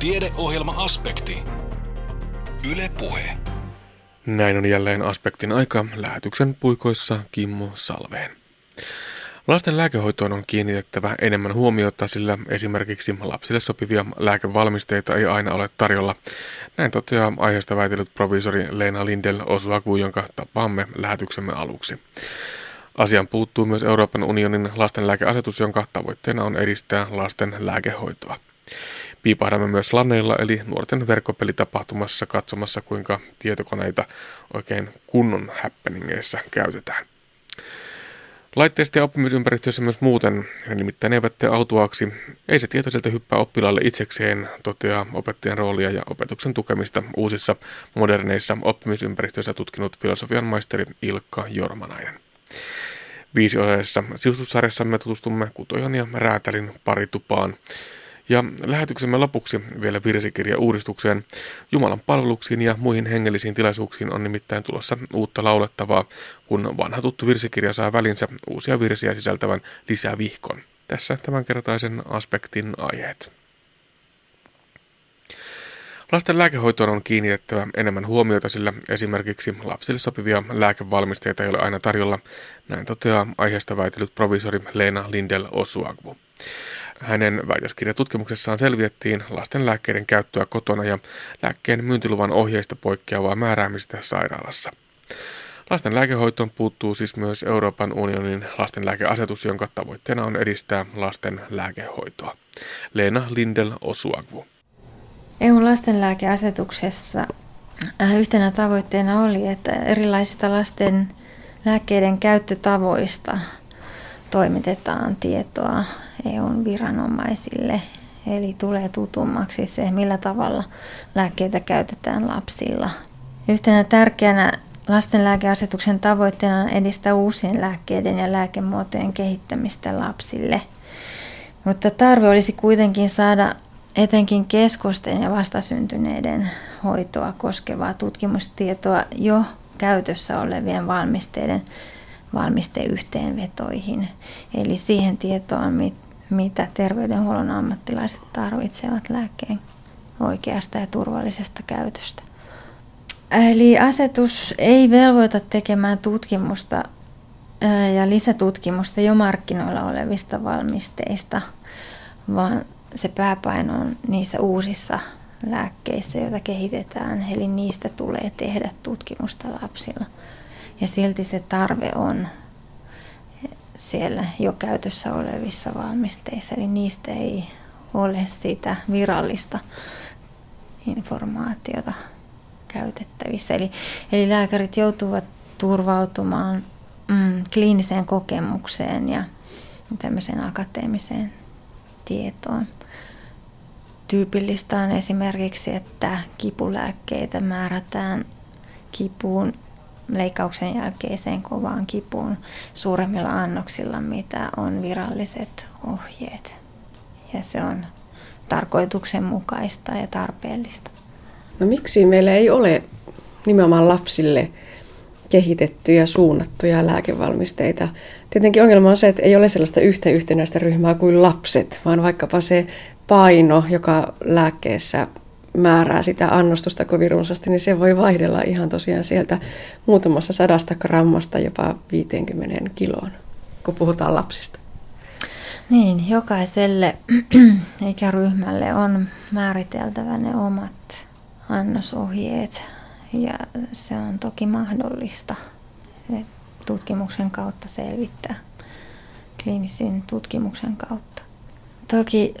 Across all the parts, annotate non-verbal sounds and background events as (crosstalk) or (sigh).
Tiedeohjelma-aspekti. Yle Puhe. Näin on jälleen aspektin aika lähetyksen puikoissa Kimmo Salveen. Lasten lääkehoitoon on kiinnitettävä enemmän huomiota, sillä esimerkiksi lapsille sopivia lääkevalmisteita ei aina ole tarjolla. Näin toteaa aiheesta väitellyt provisori Leena Lindel Osuaku, jonka tapaamme lähetyksemme aluksi. Asian puuttuu myös Euroopan unionin lastenlääkeasetus, jonka tavoitteena on edistää lasten lääkehoitoa. Piipahdamme myös Laneilla eli nuorten verkkopelitapahtumassa katsomassa, kuinka tietokoneita oikein kunnon happeningeissa käytetään. Laitteista ja oppimisympäristössä myös muuten, nimittäin eivät tee autuaaksi. Ei se tietoiselta hyppää oppilaalle itsekseen, toteaa opettajan roolia ja opetuksen tukemista uusissa moderneissa oppimisympäristöissä tutkinut filosofian maisteri Ilkka Jormanainen. Viisiosaisessa sivustussarjassamme tutustumme Kutojan ja Räätälin paritupaan. Ja lähetyksemme lopuksi vielä virsikirja uudistukseen. Jumalan palveluksiin ja muihin hengellisiin tilaisuuksiin on nimittäin tulossa uutta laulettavaa, kun vanha tuttu virsikirja saa välinsä uusia virsiä sisältävän lisävihkon. Tässä tämänkertaisen aspektin aiheet. Lasten lääkehoitoon on kiinnitettävä enemmän huomiota, sillä esimerkiksi lapsille sopivia lääkevalmisteita ei ole aina tarjolla. Näin toteaa aiheesta väitellyt provisori Leena Lindel Osuagvu. Hänen väitöskirjatutkimuksessaan selviettiin lasten lääkkeiden käyttöä kotona ja lääkkeen myyntiluvan ohjeista poikkeavaa määräämistä sairaalassa. Lasten lääkehoitoon puuttuu siis myös Euroopan unionin lastenlääkeasetus, jonka tavoitteena on edistää lasten lääkehoitoa. Leena Lindel Osuagvu. EUn lastenlääkeasetuksessa äh, yhtenä tavoitteena oli, että erilaisista lasten lääkkeiden käyttötavoista toimitetaan tietoa EUn viranomaisille. Eli tulee tutummaksi se, millä tavalla lääkkeitä käytetään lapsilla. Yhtenä tärkeänä lastenlääkeasetuksen tavoitteena on edistää uusien lääkkeiden ja lääkemuotojen kehittämistä lapsille. Mutta tarve olisi kuitenkin saada etenkin keskusten ja vastasyntyneiden hoitoa koskevaa tutkimustietoa jo käytössä olevien valmisteiden valmisteyhteenvetoihin. Eli siihen tietoon, mitä terveydenhuollon ammattilaiset tarvitsevat lääkkeen oikeasta ja turvallisesta käytöstä. Eli asetus ei velvoita tekemään tutkimusta ja lisätutkimusta jo markkinoilla olevista valmisteista, vaan se pääpaino on niissä uusissa lääkkeissä, joita kehitetään, eli niistä tulee tehdä tutkimusta lapsilla. Ja silti se tarve on siellä jo käytössä olevissa valmisteissa, eli niistä ei ole sitä virallista informaatiota käytettävissä. Eli, eli lääkärit joutuvat turvautumaan mm, kliiniseen kokemukseen ja tämmöiseen akateemiseen tietoon. Tyypillistä on esimerkiksi, että kipulääkkeitä määrätään kipuun leikkauksen jälkeiseen kovaan kipuun suuremmilla annoksilla, mitä on viralliset ohjeet. Ja se on tarkoituksenmukaista ja tarpeellista. No miksi meillä ei ole nimenomaan lapsille kehitettyjä, suunnattuja lääkevalmisteita? Tietenkin ongelma on se, että ei ole sellaista yhtä yhtenäistä ryhmää kuin lapset, vaan vaikkapa se paino, joka lääkkeessä määrää sitä annostusta kovin runsaasti, niin se voi vaihdella ihan tosiaan sieltä muutamassa sadasta grammasta jopa 50 kiloon, kun puhutaan lapsista. Niin, jokaiselle (clears throat) ikäryhmälle on määriteltävä ne omat annosohjeet ja se on toki mahdollista tutkimuksen kautta selvittää, kliinisen tutkimuksen kautta. Toki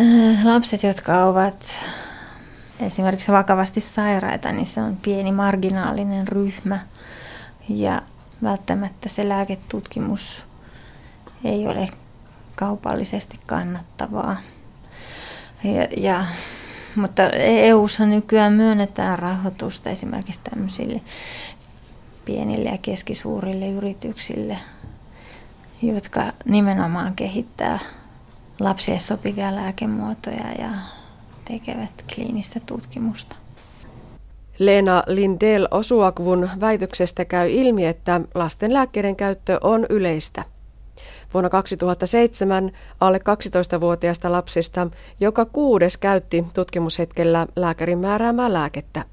äh, lapset, jotka ovat esimerkiksi vakavasti sairaita, niin se on pieni marginaalinen ryhmä ja välttämättä se lääketutkimus ei ole kaupallisesti kannattavaa. Ja, ja, mutta EU-ssa nykyään myönnetään rahoitusta esimerkiksi tämmöisille pienille ja keskisuurille yrityksille, jotka nimenomaan kehittää lapsille sopivia lääkemuotoja ja tekevät kliinistä tutkimusta. Leena Lindell Osuakvun väitöksestä käy ilmi, että lasten lääkkeiden käyttö on yleistä. Vuonna 2007 alle 12-vuotiaista lapsista joka kuudes käytti tutkimushetkellä lääkärin määräämää lääkettä.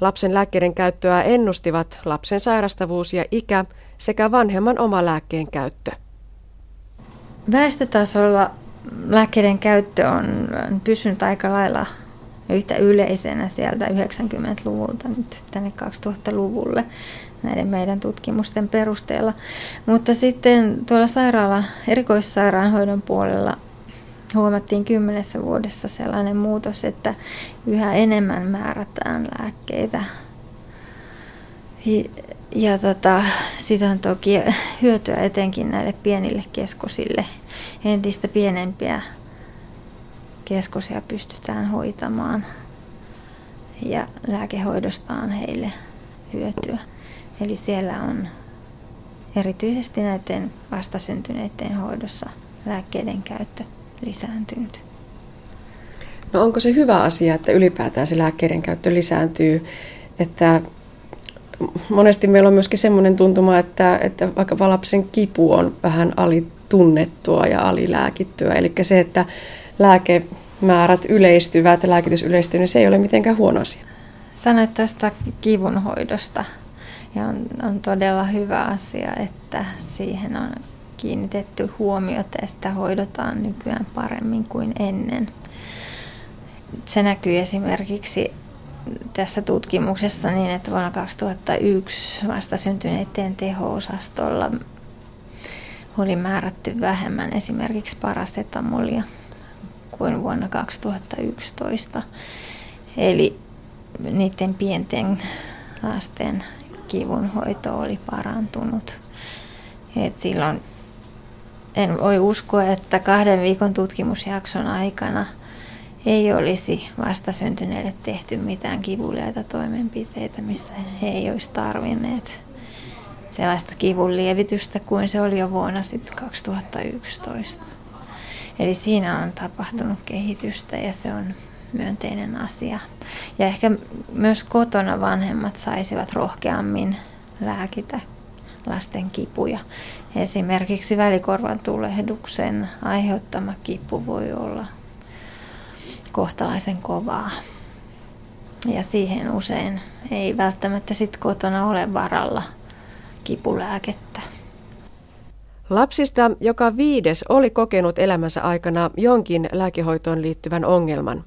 Lapsen lääkkeiden käyttöä ennustivat lapsen sairastavuus ja ikä sekä vanhemman oma lääkkeen käyttö. Väestötasolla lääkkeiden käyttö on pysynyt aika lailla yhtä yleisenä sieltä 90-luvulta nyt tänne 2000-luvulle näiden meidän tutkimusten perusteella. Mutta sitten tuolla sairaala, erikoissairaanhoidon puolella huomattiin kymmenessä vuodessa sellainen muutos, että yhä enemmän määrätään lääkkeitä. Ja tota, sitä on toki hyötyä etenkin näille pienille keskosille. Entistä pienempiä keskosia pystytään hoitamaan ja lääkehoidosta on heille hyötyä. Eli siellä on erityisesti näiden vastasyntyneiden hoidossa lääkkeiden käyttö lisääntynyt. No onko se hyvä asia, että ylipäätään se lääkkeiden käyttö lisääntyy, että monesti meillä on myöskin semmoinen tuntuma, että, että vaikka lapsen kipu on vähän alitunnettua ja alilääkittyä. Eli se, että lääkemäärät yleistyvät ja lääkitys yleistyy, niin se ei ole mitenkään huono asia. Sanoit tuosta kivunhoidosta ja on, on todella hyvä asia, että siihen on kiinnitetty huomiota ja sitä hoidotaan nykyään paremmin kuin ennen. Se näkyy esimerkiksi tässä tutkimuksessa niin, että vuonna 2001 vasta syntyneiden teho-osastolla oli määrätty vähemmän esimerkiksi parastetamolia kuin vuonna 2011. Eli niiden pienten lasten kivunhoito oli parantunut. Et silloin en voi uskoa, että kahden viikon tutkimusjakson aikana ei olisi vastasyntyneille tehty mitään kivuliaita toimenpiteitä, missä he ei olisi tarvinneet sellaista kivun lievitystä kuin se oli jo vuonna sitten 2011. Eli siinä on tapahtunut kehitystä ja se on myönteinen asia. Ja ehkä myös kotona vanhemmat saisivat rohkeammin lääkitä lasten kipuja. Esimerkiksi välikorvan tulehduksen aiheuttama kipu voi olla kohtalaisen kovaa. Ja siihen usein ei välttämättä sit kotona ole varalla kipulääkettä. Lapsista joka viides oli kokenut elämänsä aikana jonkin lääkehoitoon liittyvän ongelman.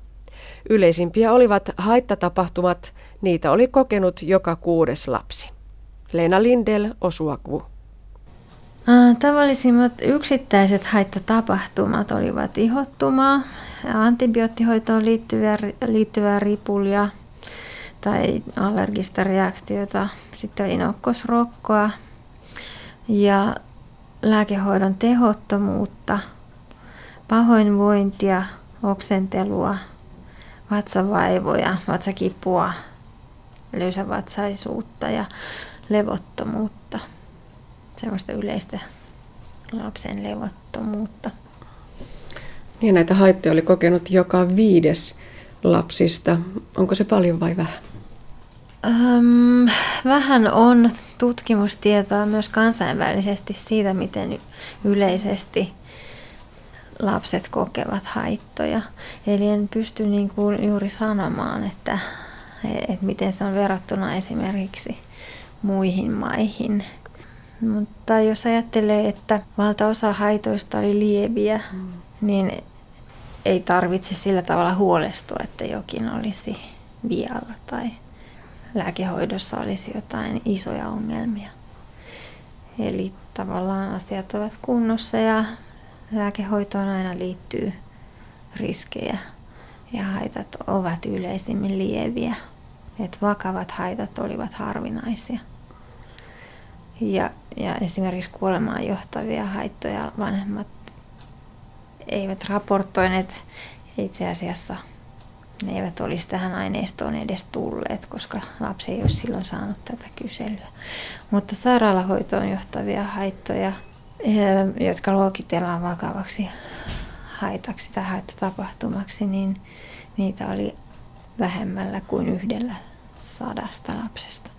Yleisimpiä olivat haittatapahtumat, niitä oli kokenut joka kuudes lapsi. Leena Lindel, Osuakvu. Tavallisimmat yksittäiset haittatapahtumat olivat ihottumaa, antibioottihoitoon liittyvää, liittyvää ripulia tai allergista reaktiota, sitten oli nokkosrokkoa ja lääkehoidon tehottomuutta, pahoinvointia, oksentelua, vatsavaivoja, vatsakipua, löysävatsaisuutta ja levottomuutta, semmoista yleistä lapsen levottomuutta. Niin näitä haittoja oli kokenut joka viides lapsista. Onko se paljon vai vähän? Öm, vähän on tutkimustietoa myös kansainvälisesti siitä, miten yleisesti lapset kokevat haittoja. Eli en pysty niin kuin juuri sanomaan, että, että miten se on verrattuna esimerkiksi muihin maihin. Mutta jos ajattelee, että valtaosa haitoista oli lieviä, mm. niin ei tarvitse sillä tavalla huolestua, että jokin olisi vialla tai lääkehoidossa olisi jotain isoja ongelmia. Eli tavallaan asiat ovat kunnossa ja lääkehoitoon aina liittyy riskejä ja haitat ovat yleisimmin lieviä. Et vakavat haitat olivat harvinaisia. Ja, ja esimerkiksi kuolemaan johtavia haittoja vanhemmat eivät raportoineet itse asiassa ne eivät olisi tähän aineistoon edes tulleet, koska lapsi ei olisi silloin saanut tätä kyselyä. Mutta sairaalahoitoon johtavia haittoja, eh, jotka luokitellaan vakavaksi haitaksi tai haittatapahtumaksi, niin niitä oli vähemmällä kuin yhdellä sadasta lapsesta.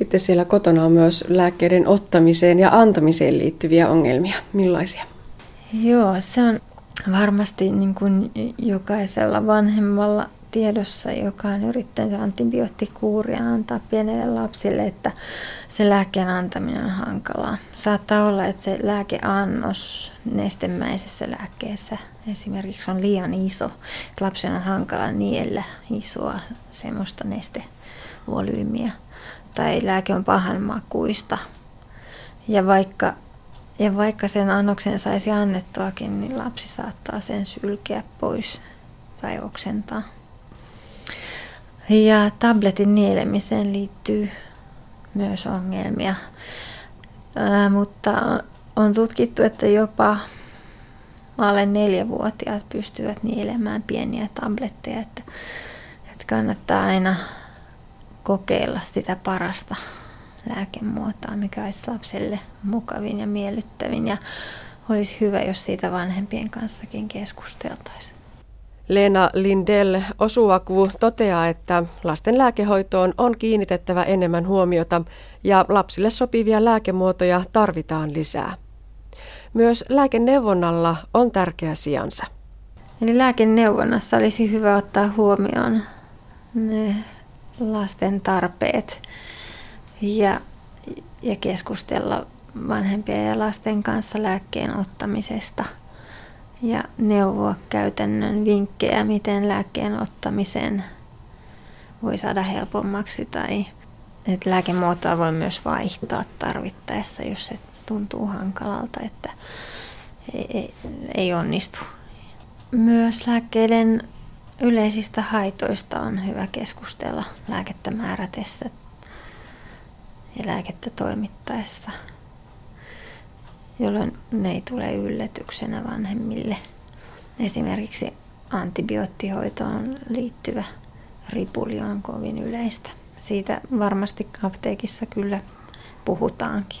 Sitten siellä kotona on myös lääkkeiden ottamiseen ja antamiseen liittyviä ongelmia. Millaisia? Joo, se on varmasti niin kuin jokaisella vanhemmalla tiedossa, joka on yrittänyt antibioottikuuria antaa pienelle lapsille, että se lääkkeen antaminen on hankalaa. Saattaa olla, että se lääkeannos nestemäisessä lääkkeessä esimerkiksi on liian iso. Että lapsen on hankala niellä isoa semmoista nestevolyymiä. Tai lääke on pahan makuista. Ja vaikka, ja vaikka sen annoksen saisi annettuakin, niin lapsi saattaa sen sylkeä pois tai oksentaa. Ja tabletin nielemiseen liittyy myös ongelmia, Ää, mutta on tutkittu, että jopa alle neljävuotiaat pystyvät nielemään pieniä tabletteja, että, että kannattaa aina kokeilla sitä parasta lääkemuotoa, mikä olisi lapselle mukavin ja miellyttävin ja olisi hyvä, jos siitä vanhempien kanssakin keskusteltaisiin. Leena Lindell Osuaku toteaa, että lasten lääkehoitoon on kiinnitettävä enemmän huomiota ja lapsille sopivia lääkemuotoja tarvitaan lisää. Myös lääkeneuvonnalla on tärkeä sijansa. Eli lääkeneuvonnassa olisi hyvä ottaa huomioon ne lasten tarpeet ja, ja keskustella vanhempien ja lasten kanssa lääkkeen ottamisesta – ja neuvoa käytännön vinkkejä, miten lääkkeen ottamisen voi saada helpommaksi tai että lääkemuotoa voi myös vaihtaa tarvittaessa, jos se tuntuu hankalalta, että ei, ei, ei onnistu. Myös lääkkeiden yleisistä haitoista on hyvä keskustella lääkettä määrätessä ja lääkettä toimittaessa jolloin ne ei tule yllätyksenä vanhemmille. Esimerkiksi antibioottihoitoon liittyvä ripuli on kovin yleistä. Siitä varmasti apteekissa kyllä puhutaankin.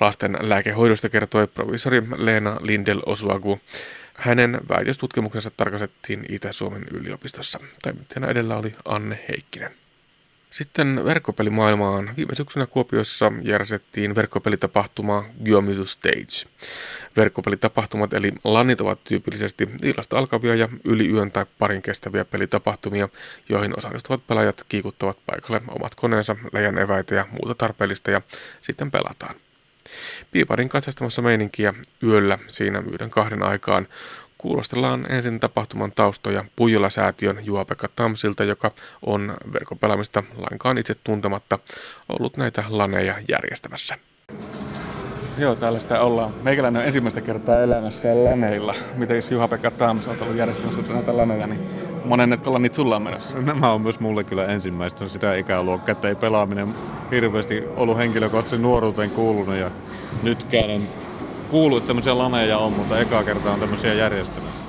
Lasten lääkehoidosta kertoi provisori Leena Lindel Osuagu. Hänen väitöstutkimuksensa tarkastettiin Itä-Suomen yliopistossa. Toimittajana edellä oli Anne Heikkinen. Sitten verkkopelimaailmaan. Viime syksynä Kuopiossa järjestettiin verkkopelitapahtuma Geomy Stage. Verkkopelitapahtumat eli LANit ovat tyypillisesti illasta alkavia ja yli yön tai parin kestäviä pelitapahtumia, joihin osallistuvat pelaajat kiikuttavat paikalle omat koneensa, läjän eväitä ja muuta tarpeellista ja sitten pelataan. Piiparin katsastamassa meininkiä yöllä siinä yhden kahden aikaan Kuulostellaan ensin tapahtuman taustoja Puijola-säätiön Juha-Pekka Tamsilta, joka on verkkopelaamista lainkaan itse tuntematta ollut näitä laneja järjestämässä. Joo, täällä sitä ollaan. Meikäläinen on ensimmäistä kertaa elämässä laneilla. Miten jos Juha-Pekka Tams on ollut järjestämässä näitä laneja, niin monennetko lanit sulla on menossa? Nämä on myös mulle kyllä ensimmäistä sitä ikäluokkaa, että ei pelaaminen hirveästi ollut henkilökohtaisen nuoruuteen kuulunut ja nyt käyn kuullut, että tämmöisiä laneja on, mutta eka kertaa on tämmöisiä järjestämässä.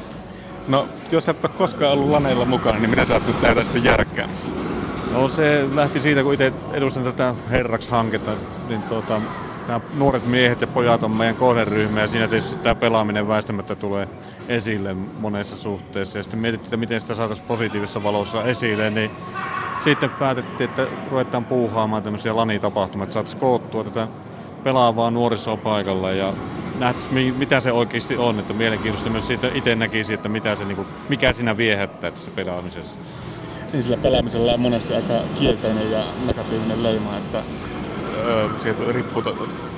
No, jos et ole koskaan ollut laneilla mukana, niin minä sä oot nyt näitä sitten järkkäämässä? No se lähti siitä, kun itse edustan tätä Herrax-hanketta, niin tuota, nämä nuoret miehet ja pojat on meidän kohderyhmä ja siinä tietysti tämä pelaaminen väistämättä tulee esille monessa suhteessa. Ja sitten mietittiin, että miten sitä saataisiin positiivisessa valossa esille, niin sitten päätettiin, että ruvetaan puuhaamaan tämmöisiä lanitapahtumia, että saataisiin koottua tätä pelaavaa nuorisoa paikalla ja nähtäisiin, mitä se oikeasti on. Että mielenkiintoista myös siitä itse näkisi, että mitä se, niin kuin, mikä siinä viehättää tässä pelaamisessa. Niin sillä pelaamisella on monesti aika kielteinen ja negatiivinen leima, että sieltä riippuu,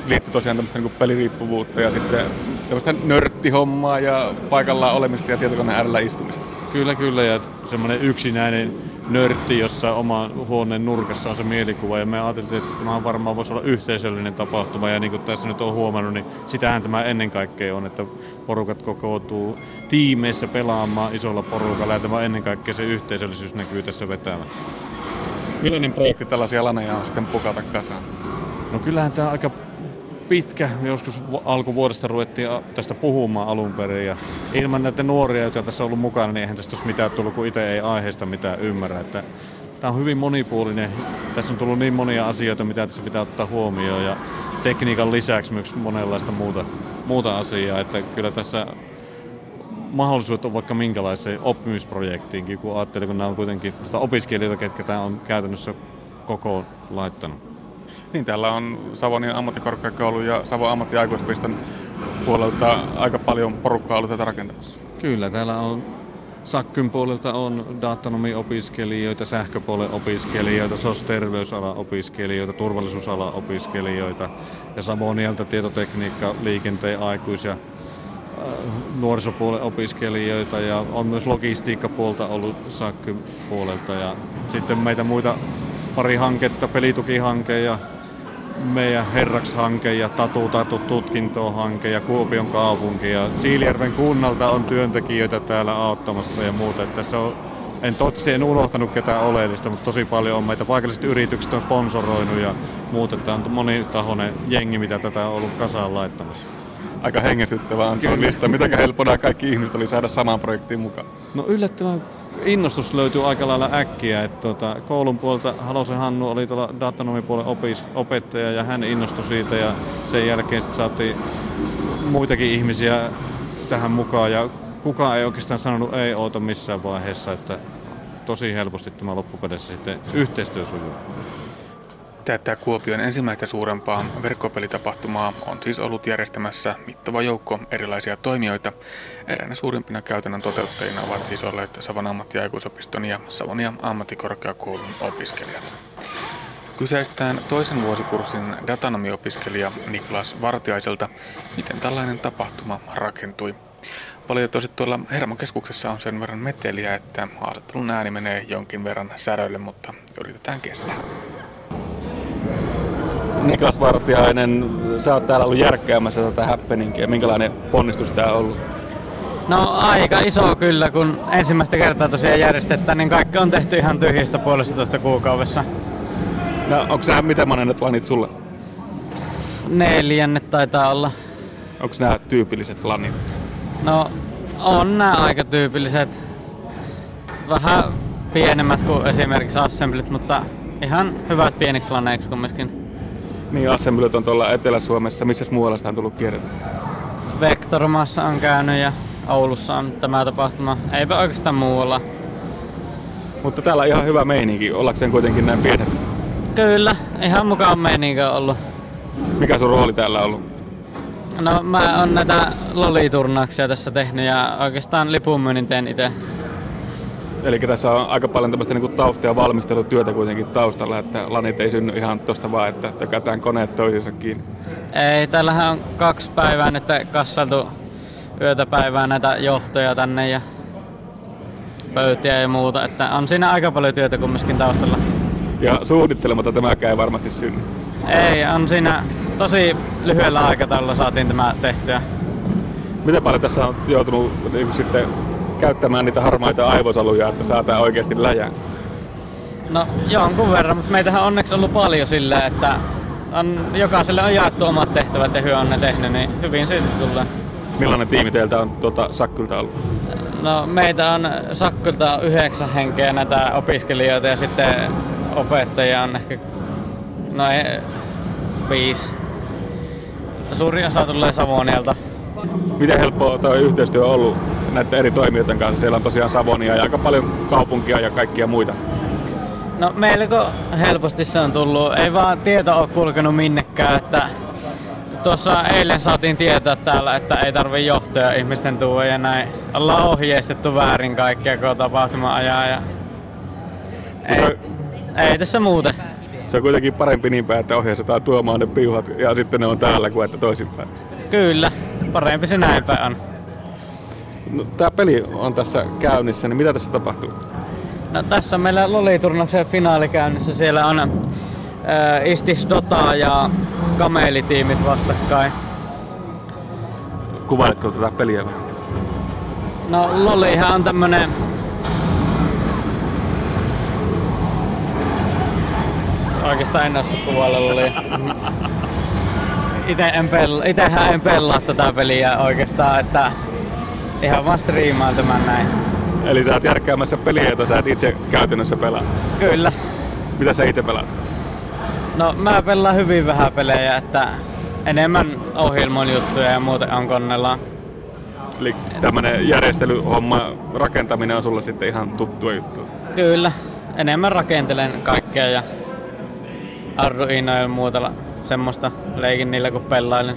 liittyy tosiaan tämmöistä niin peliriippuvuutta ja sitten tämmöistä nörttihommaa ja paikallaan olemista ja tietokoneen äärellä istumista. Kyllä, kyllä ja semmoinen yksinäinen nörtti, jossa oma huoneen nurkassa on se mielikuva ja me ajateltiin, että tämä varmaan voisi olla yhteisöllinen tapahtuma ja niin kuin tässä nyt on huomannut, niin sitähän tämä ennen kaikkea on, että porukat kokoutuu tiimeissä pelaamaan isolla porukalla ja tämä ennen kaikkea se yhteisöllisyys näkyy tässä vetämään. Millainen projekti tällaisia laneja on sitten pukata kasaan? No kyllähän tämä aika pitkä. Joskus alkuvuodesta ruvettiin tästä puhumaan alun perin ja ilman näitä nuoria, jotka tässä on ollut mukana, niin eihän tästä olisi mitään tullut, kun itse ei aiheesta mitään ymmärrä. Että tämä on hyvin monipuolinen. Tässä on tullut niin monia asioita, mitä tässä pitää ottaa huomioon ja tekniikan lisäksi myös monenlaista muuta, muuta asiaa. Että kyllä tässä mahdollisuudet on vaikka minkälaiseen oppimisprojektiinkin, kun ajattelee, kun nämä on kuitenkin opiskelijoita, ketkä tämä on käytännössä koko laittanut. Niin, täällä on Savonian ammattikorkeakoulu ja Savon ammattiaikuispiston puolelta aika paljon porukkaa ollut tätä rakentamassa. Kyllä, täällä on Sakkyn puolelta on datanomiopiskelijoita, sähköpuolen opiskelijoita, SOS-terveysalan opiskelijoita, turvallisuusalan opiskelijoita ja Savonialta tietotekniikka, liikenteen aikuisia äh, nuorisopuolen opiskelijoita ja on myös logistiikkapuolta ollut Sakkyn puolelta ja sitten meitä muita pari hanketta, pelitukihanke ja meidän Herraks-hanke ja Tatu Tatu tutkintohanke ja Kuopion kaupunki ja Siilijärven kunnalta on työntekijöitä täällä auttamassa ja muuta. Että se on, en totisesti en unohtanut ketään oleellista, mutta tosi paljon on meitä paikalliset yritykset on sponsoroinut ja muuta. Tämä on monitahoinen jengi, mitä tätä on ollut kasaan laittamassa. Aika hengestyttävää on tuo lista. Mitenkä helppoa kaikki ihmiset oli saada samaan projektiin mukaan? No yllättävän innostus löytyy aika lailla äkkiä. Että tuota, koulun puolelta Halosen Hannu oli tuolla datanomipuolen opis, opettaja ja hän innostui siitä ja sen jälkeen sitten saatiin muitakin ihmisiä tähän mukaan ja kukaan ei oikeastaan sanonut ei outo missään vaiheessa, että tosi helposti tämä loppupeleissä sitten yhteistyö sujuu. Tätä Kuopion ensimmäistä suurempaa verkkopelitapahtumaa on siis ollut järjestämässä mittava joukko erilaisia toimijoita. Eräänä suurimpina käytännön toteuttajina ovat siis olleet Savon ammattiaikuisopiston ja Savonia ammattikorkeakoulun opiskelijat. Kyseistään toisen vuosikurssin datanomiopiskelija Niklas Vartiaiselta, miten tällainen tapahtuma rakentui. Valitettavasti tuolla Hermokeskuksessa on sen verran meteliä, että haastattelun ääni menee jonkin verran säröille, mutta yritetään kestää. Niklas Vartiainen, sä oot täällä ollut järkkäämässä tätä happeningia. Minkälainen ponnistus tää on ollut? No aika iso kyllä, kun ensimmäistä kertaa tosiaan järjestetään, niin kaikki on tehty ihan tyhjistä puolesta kuukaudessa. No onko nämä mitä monet lanit sulle? Neljännet taitaa olla. Onko nämä tyypilliset lanit? No on nämä aika tyypilliset. Vähän pienemmät kuin esimerkiksi assemblit, mutta ihan hyvät pieniksi laneiksi kumminkin. Niin, assemblyt on tuolla Etelä-Suomessa. Missä muualla sitä on tullut kierretty? Vektormassa on käynyt ja Oulussa on tämä tapahtuma. Eipä oikeastaan muualla. Mutta täällä on ihan hyvä meininki, ollakseen kuitenkin näin pienet. Kyllä, ihan mukaan meininki on ollut. Mikä sun rooli täällä on ollut? No mä oon näitä loliturnauksia tässä tehnyt ja oikeastaan lipunmyynnin teen itse. Eli tässä on aika paljon tämmöistä niin tausta- ja valmistelutyötä kuitenkin taustalla, että lanit ei synny ihan tuosta vaan, että tökätään koneet toisiinsa kiinni. Ei, täällähän on kaksi päivää nyt kassaltu yötä päivää näitä johtoja tänne ja pöytiä ja muuta, että on siinä aika paljon työtä kumminkin taustalla. Ja suunnittelematta tämäkään ei varmasti synny. Ei, on siinä tosi lyhyellä aikataululla saatiin tämä tehtyä. Miten paljon tässä on joutunut niin sitten käyttämään niitä harmaita aivosoluja, että saadaan oikeasti läjään? No jonkun verran, mutta meitähän on onneksi ollut paljon sillä, että on, jokaiselle on jaettu omat tehtävät ja hyö on ne tehnyt, niin hyvin siitä tulee. Millainen tiimi teiltä on tuota, Sakkylta ollut? No meitä on Sakkylta yhdeksän henkeä näitä opiskelijoita ja sitten opettajia on ehkä noin viisi. Suuri osa tulee Savonialta. Miten helppoa tuo yhteistyö on ollut näiden eri toimijoiden kanssa? Siellä on tosiaan Savonia ja aika paljon kaupunkia ja kaikkia muita. No melko helposti se on tullut. Ei vaan tieto ole kulkenut minnekään, että tuossa eilen saatiin tietää täällä, että ei tarvi johtoja ihmisten tuua ja näin. Ollaan ohjeistettu väärin kaikkia, kun tapahtuma ajaa ja... Ei, se, ei tässä muuten. Se on kuitenkin parempi niin päin, että ohjeistetaan tuomaan ne piuhat ja sitten ne on täällä kuin että toisinpäin. Kyllä, parempi se näin päin on. No, tämä peli on tässä käynnissä, niin mitä tässä tapahtuu? No, tässä on meillä Loliturnauksen finaali käynnissä. Siellä on äh, Istis Dota ja Kamelitiimit vastakkain. Kuvailetko tätä peliä vähän? No Lolihan on tämmönen Oikeastaan en osaa kuvailla Lolia. (laughs) Ite en pel- itehän en pelaa tätä peliä oikeastaan, että ihan vaan striimaan tämän näin. Eli sä oot järkkäämässä peliä, jota sä et itse käytännössä pelaa? Kyllä. Mitä sä itse pelaat? No mä pelaan hyvin vähän pelejä, että enemmän ohjelmon juttuja ja muuten on konnella. Eli tämmönen järjestelyhomma, rakentaminen on sulla sitten ihan tuttua juttu? Kyllä, enemmän rakentelen kaikkea ja Arduino ja muuta semmoista leikin niillä kun pelailen.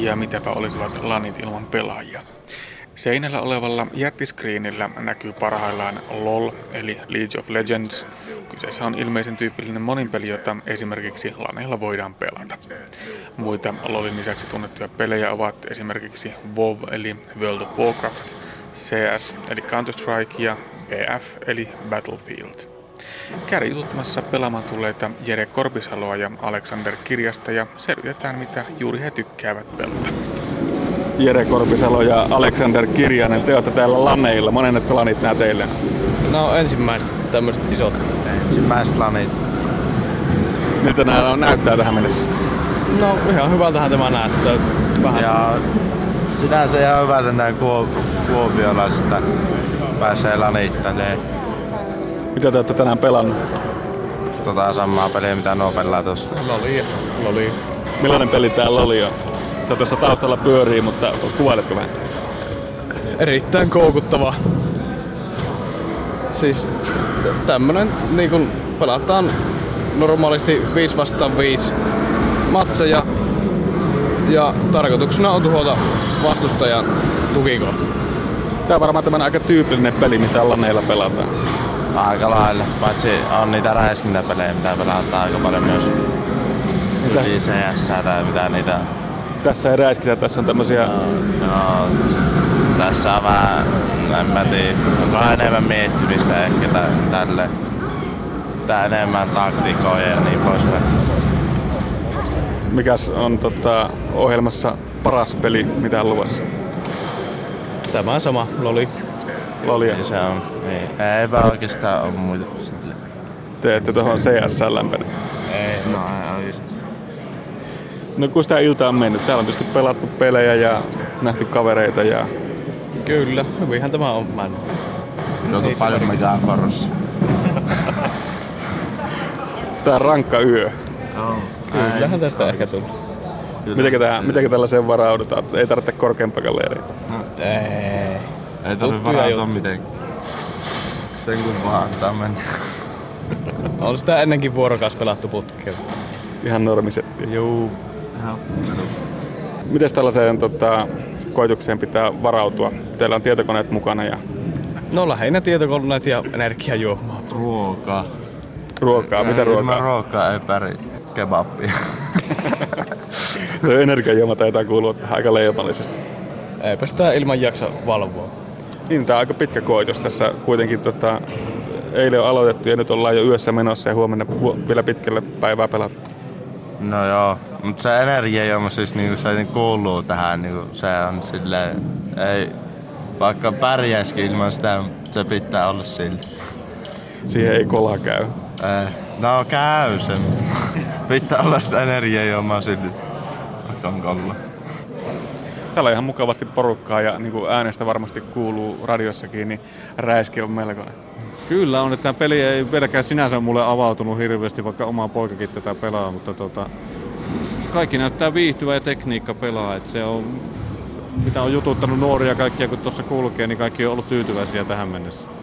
Ja mitäpä olisivat lanit ilman pelaajia. Seinällä olevalla jättiskriinillä näkyy parhaillaan LOL eli League of Legends. Kyseessä on ilmeisen tyypillinen moninpeli, jota esimerkiksi laneilla voidaan pelata. Muita LOLin lisäksi tunnettuja pelejä ovat esimerkiksi WoW eli World of Warcraft, CS eli Counter-Strike ja BF eli Battlefield. Käydä jututtamassa pelaamaan tulleita Jere Korpisaloa ja Alexander Kirjasta ja selvitetään mitä juuri he tykkäävät pelata. Jere Korpisalo ja Alexander Kirjanen, te olette täällä laneilla. Monennetko lanit nämä teille? No ensimmäiset tämmöiset isot. Ensimmäiset lanit. Miltä nämä näyttää tähän mennessä? No ihan hyvältähän tämä näyttää. Vähän. Ja sinänsä ihan hyvältä näin kuo- kuopiolaista pääsee lanittelemaan. Mitä te olette tänään pelannut? Tota samaa peliä mitä nuo pelaa tuossa. Loli. Loli. Millainen peli täällä oli? Ja sä tuossa taustalla pyörii, mutta kuvailetko vähän? Erittäin koukuttava. Siis tämmönen niin kun pelataan normaalisti 5 vastaan 5 matseja ja tarkoituksena on tuhota vastustajan tukikohta. Tää on varmaan tämmönen aika tyypillinen peli, mitä laneilla pelataan. Aika lailla. Paitsi on niitä räiskintäpelejä, mitä pelataan aika paljon myös. Mitä? CS tai mitä niitä. Tässä ei räiskitä, tässä on tämmösiä... No, tässä on vähän, en mä tiedä, onko enemmän miettimistä ehkä tä, tälle. Tää enemmän taktikoja ja niin poispäin. Mikäs on tota, ohjelmassa paras peli, mitä on luvassa? Tämä on sama Loli. Lolia. Se on, niin. Eipä oikeastaan ole muita. Te ette tuohon CS lämpenä. Ei, no ei just. No kun sitä ilta on mennyt, täällä on tietysti pelattu pelejä ja nähty kavereita ja Kyllä, hyvinhän tämä on mennyt. Se paljon varmasti. megaforos. (laughs) tää on rankka yö. Joo. Kyllähän tästä ehkä tuli. Mitenkä, tää, mitenkä tällaiseen varaudutaan? Ei tarvitse korkeampaa leiriä. Ei. Ei tarvi varautua mitenkään. Sen kun vaan antaa mennä. On sitä ennenkin vuorokaus pelattu putkeen. Ihan normisetti. Juu. Miten tällaiseen tota, koitukseen pitää varautua? Teillä on tietokoneet mukana ja No lähinnä tietokoneet ja energiajuomaa. Ruoka. ruokaa. Mitä ruokaa? ruokaa ei pärjää. Kebappia. (laughs) Tuo energiajuoma taitaa kuulua tähän aika leipallisesti. Eipä sitä ilman jaksa valvoa. Niin, tää on aika pitkä koitos. Tässä kuitenkin tota, eilen on aloitettu ja nyt ollaan jo yössä menossa ja huomenna vielä pitkälle päivää pelata. No joo, mutta se energiajuoma siis niinku se kuuluu tähän, niinku se on silleen, ei, vaikka pärjäisikin ilman sitä, se pitää olla silti. Siihen ei kola käy. Ei. No käy se. pitää olla sitä energiajuomaa silti. Vaikka on kolla. Täällä on ihan mukavasti porukkaa ja niin kuin äänestä varmasti kuuluu radiossakin, niin räiski on melkoinen. Kyllä on, että tämä peli ei vieläkään sinänsä mulle avautunut hirveästi, vaikka oma poikakin tätä pelaa, mutta tota, kaikki näyttää viihtyvä ja tekniikka pelaa. Että se on, mitä on jututtanut nuoria kaikkia, kun tuossa kulkee, niin kaikki on ollut tyytyväisiä tähän mennessä.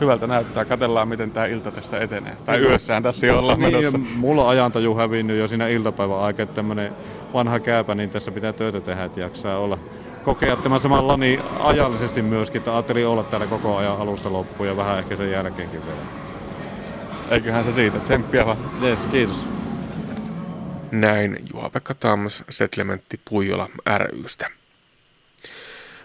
Hyvältä näyttää. Katellaan, miten tämä ilta tästä etenee. Tai yössähän tässä jo ollaan Niin, menossa. mulla on ajantaju hävinnyt jo siinä iltapäivän aikaa, että tämmönen vanha kääpä, niin tässä pitää töitä tehdä, että jaksaa olla kokea tämän saman lani ajallisesti myöskin, että ajattelin olla täällä koko ajan alusta loppuun ja vähän ehkä sen jälkeenkin vielä. Eiköhän se siitä. Tsemppiä vaan. Yes, kiitos. Näin Juha-Pekka Tams, Settlementti Puijola rystä.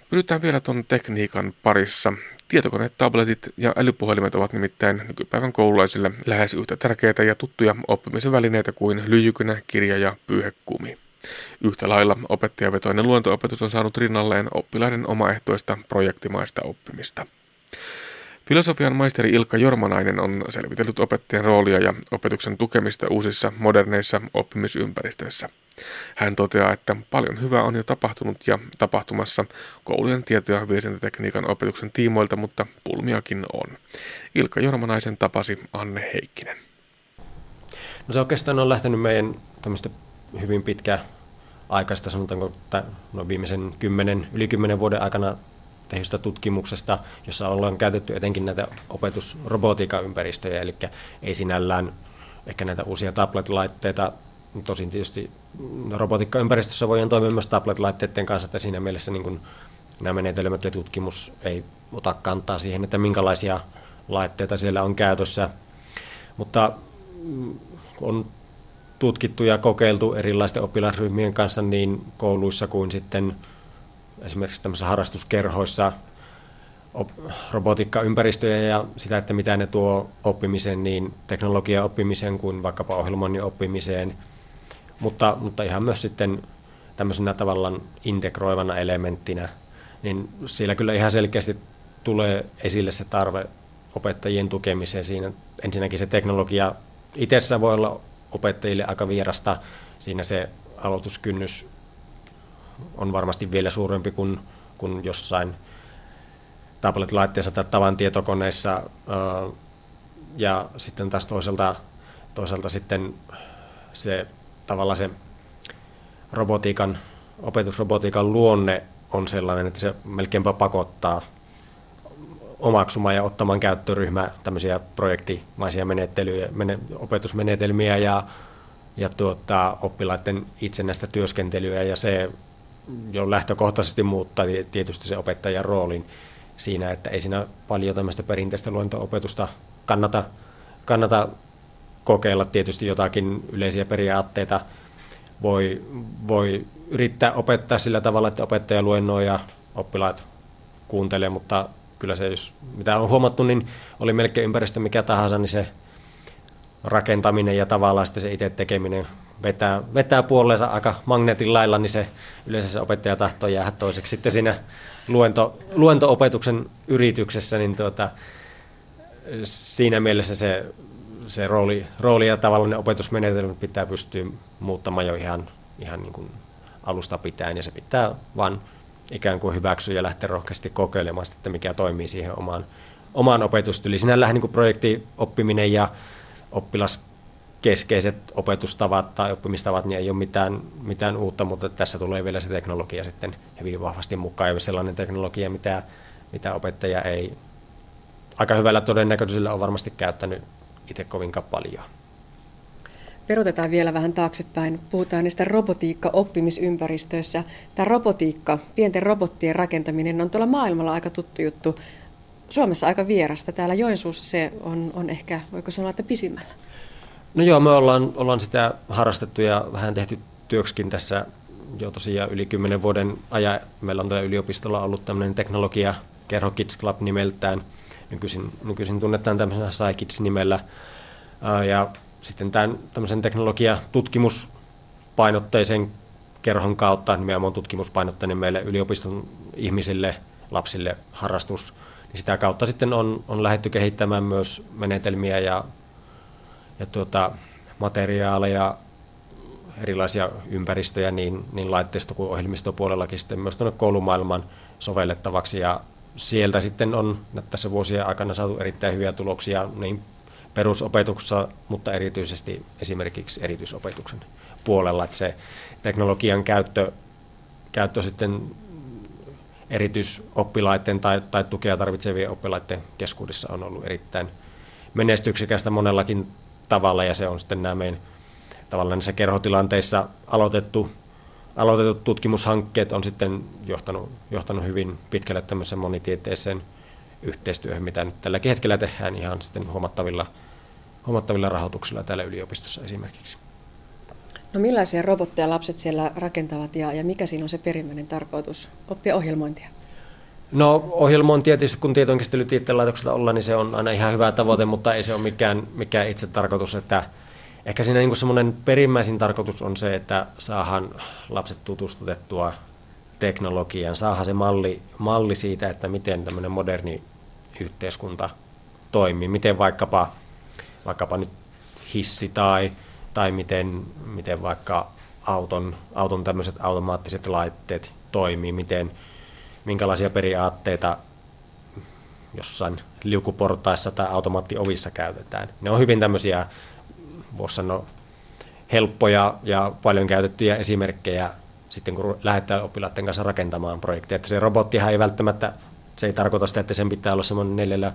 Pysytään vielä tuon tekniikan parissa. Tietokoneet, tabletit ja älypuhelimet ovat nimittäin nykypäivän koululaisille lähes yhtä tärkeitä ja tuttuja oppimisen välineitä kuin lyijykynä, kirja ja pyyhekumi. Yhtä lailla opettajavetoinen luontoopetus on saanut rinnalleen oppilaiden omaehtoista projektimaista oppimista. Filosofian maisteri Ilkka Jormanainen on selvitellyt opettajan roolia ja opetuksen tukemista uusissa moderneissa oppimisympäristöissä. Hän toteaa, että paljon hyvää on jo tapahtunut ja tapahtumassa koulujen tieto- ja viestintätekniikan opetuksen tiimoilta, mutta pulmiakin on. Ilkka Jormanaisen tapasi Anne Heikkinen. No se oikeastaan on lähtenyt meidän tämmöistä hyvin pitkä aikaista, sanotaanko tä- no viimeisen kymmenen, yli kymmenen vuoden aikana tehdystä tutkimuksesta, jossa ollaan käytetty etenkin näitä opetusrobotiikan ympäristöjä, eli ei sinällään ehkä näitä uusia tablet-laitteita. Tosin tietysti robotiikkaympäristössä voidaan toimia myös tablet-laitteiden kanssa, että siinä mielessä niin kuin nämä menetelmät ja tutkimus ei ota kantaa siihen, että minkälaisia laitteita siellä on käytössä. Mutta mm, on tutkittu ja kokeiltu erilaisten oppilasryhmien kanssa niin kouluissa kuin sitten esimerkiksi tämmöisissä harrastuskerhoissa robotiikkaympäristöjä ja sitä, että mitä ne tuo oppimiseen, niin teknologia oppimiseen kuin vaikkapa ohjelmoinnin oppimiseen, mutta, mutta ihan myös sitten tämmöisenä tavallaan integroivana elementtinä, niin siellä kyllä ihan selkeästi tulee esille se tarve opettajien tukemiseen siinä. Ensinnäkin se teknologia itsessään voi olla opettajille aika vierasta. Siinä se aloituskynnys on varmasti vielä suurempi kuin, kuin jossain tablet-laitteessa tai tavan tietokoneissa. Ja sitten taas toisaalta, toisaalta sitten se tavallaan se robotiikan, opetusrobotiikan luonne on sellainen, että se melkeinpä pakottaa omaksumaan ja ottamaan käyttöryhmä tämmöisiä projektimaisia menettelyjä, mene, opetusmenetelmiä ja, ja tuota, oppilaiden itsenäistä työskentelyä. Ja se jo lähtökohtaisesti muuttaa tietysti se opettajan roolin siinä, että ei siinä paljon tämmöistä perinteistä luento-opetusta kannata, kannata kokeilla tietysti jotakin yleisiä periaatteita. Voi, voi yrittää opettaa sillä tavalla, että opettaja luennoi ja oppilaat kuuntelee, mutta kyllä se, jos, mitä on huomattu, niin oli melkein ympäristö mikä tahansa, niin se rakentaminen ja tavallaan sitten se itse tekeminen vetää, vetää puoleensa aika magneetin lailla, niin se yleensä se opettaja tahtoo jäädä toiseksi. Sitten siinä luento, luento-opetuksen yrityksessä, niin tuota, siinä mielessä se, se rooli, rooli ja tavallaan opetusmenetelmät pitää pystyä muuttamaan jo ihan, ihan niin kuin alusta pitäen, ja se pitää vain ikään kuin hyväksyä ja lähteä rohkeasti kokeilemaan, että mikä toimii siihen omaan, omaan opetustyliin. Sinällään niin kuin projektioppiminen ja oppilaskeskeiset opetustavat tai oppimistavat niin ei ole mitään, mitään uutta, mutta tässä tulee vielä se teknologia sitten hyvin vahvasti mukaan ja sellainen teknologia, mitä, mitä opettaja ei aika hyvällä todennäköisyydellä on varmasti käyttänyt itse kovinkaan paljon. Perutetaan vielä vähän taaksepäin. Puhutaan niistä robotiikka-oppimisympäristöissä. Tämä robotiikka, pienten robottien rakentaminen on tuolla maailmalla aika tuttu juttu. Suomessa aika vierasta. Täällä Joensuussa se on, on ehkä, voiko sanoa, että pisimmällä. No joo, me ollaan, ollaan sitä harrastettu ja vähän tehty työksikin tässä jo tosiaan yli kymmenen vuoden ajan. Meillä on täällä yliopistolla ollut tämmöinen teknologia Kerho Kids Club nimeltään. Nykyisin, nykyisin tunnetaan tämmöisenä SciKids-nimellä. Ja sitten tämän tämmöisen teknologiatutkimuspainotteisen kerhon kautta, nimenomaan tutkimuspainotteinen meille yliopiston ihmisille, lapsille harrastus, niin sitä kautta sitten on, on lähdetty kehittämään myös menetelmiä ja, ja tuota, materiaaleja, erilaisia ympäristöjä niin, niin laitteisto- kuin ohjelmistopuolellakin sitten myös tuonne koulumaailman sovellettavaksi ja sieltä sitten on tässä vuosien aikana saatu erittäin hyviä tuloksia niin perusopetuksessa, mutta erityisesti esimerkiksi erityisopetuksen puolella, että se teknologian käyttö, käyttö sitten erityisoppilaiden tai, tai tukea tarvitsevien oppilaiden keskuudessa on ollut erittäin menestyksekästä monellakin tavalla ja se on sitten nämä meidän tavallaan näissä kerhotilanteissa aloitettu, aloitetut tutkimushankkeet on sitten johtanut, johtanut hyvin pitkälle tämmöiseen monitieteeseen yhteistyöhön, mitä nyt tälläkin hetkellä tehdään ihan sitten huomattavilla, huomattavilla rahoituksilla täällä yliopistossa esimerkiksi. No millaisia robotteja lapset siellä rakentavat ja, ja mikä siinä on se perimmäinen tarkoitus oppia ohjelmointia? No ohjelmointi tietysti, kun tietojenkäsittelytieteen laitoksella ollaan, niin se on aina ihan hyvä tavoite, mutta ei se ole mikään, mikään itse tarkoitus. Että ehkä siinä niin semmoinen perimmäisin tarkoitus on se, että saahan lapset tutustutettua teknologiaan, saadaan se malli, malli siitä, että miten tämmöinen moderni yhteiskunta toimii, miten vaikkapa, vaikkapa nyt hissi tai, tai miten, miten vaikka auton, auton tämmöiset automaattiset laitteet toimii, miten, minkälaisia periaatteita jossain liukuportaissa tai automaattiovissa käytetään. Ne on hyvin tämmöisiä, voisi sanoa, helppoja ja paljon käytettyjä esimerkkejä sitten kun lähdetään oppilaiden kanssa rakentamaan projekteja. Että se robottihan ei välttämättä, se ei tarkoita sitä, että sen pitää olla semmoinen neljällä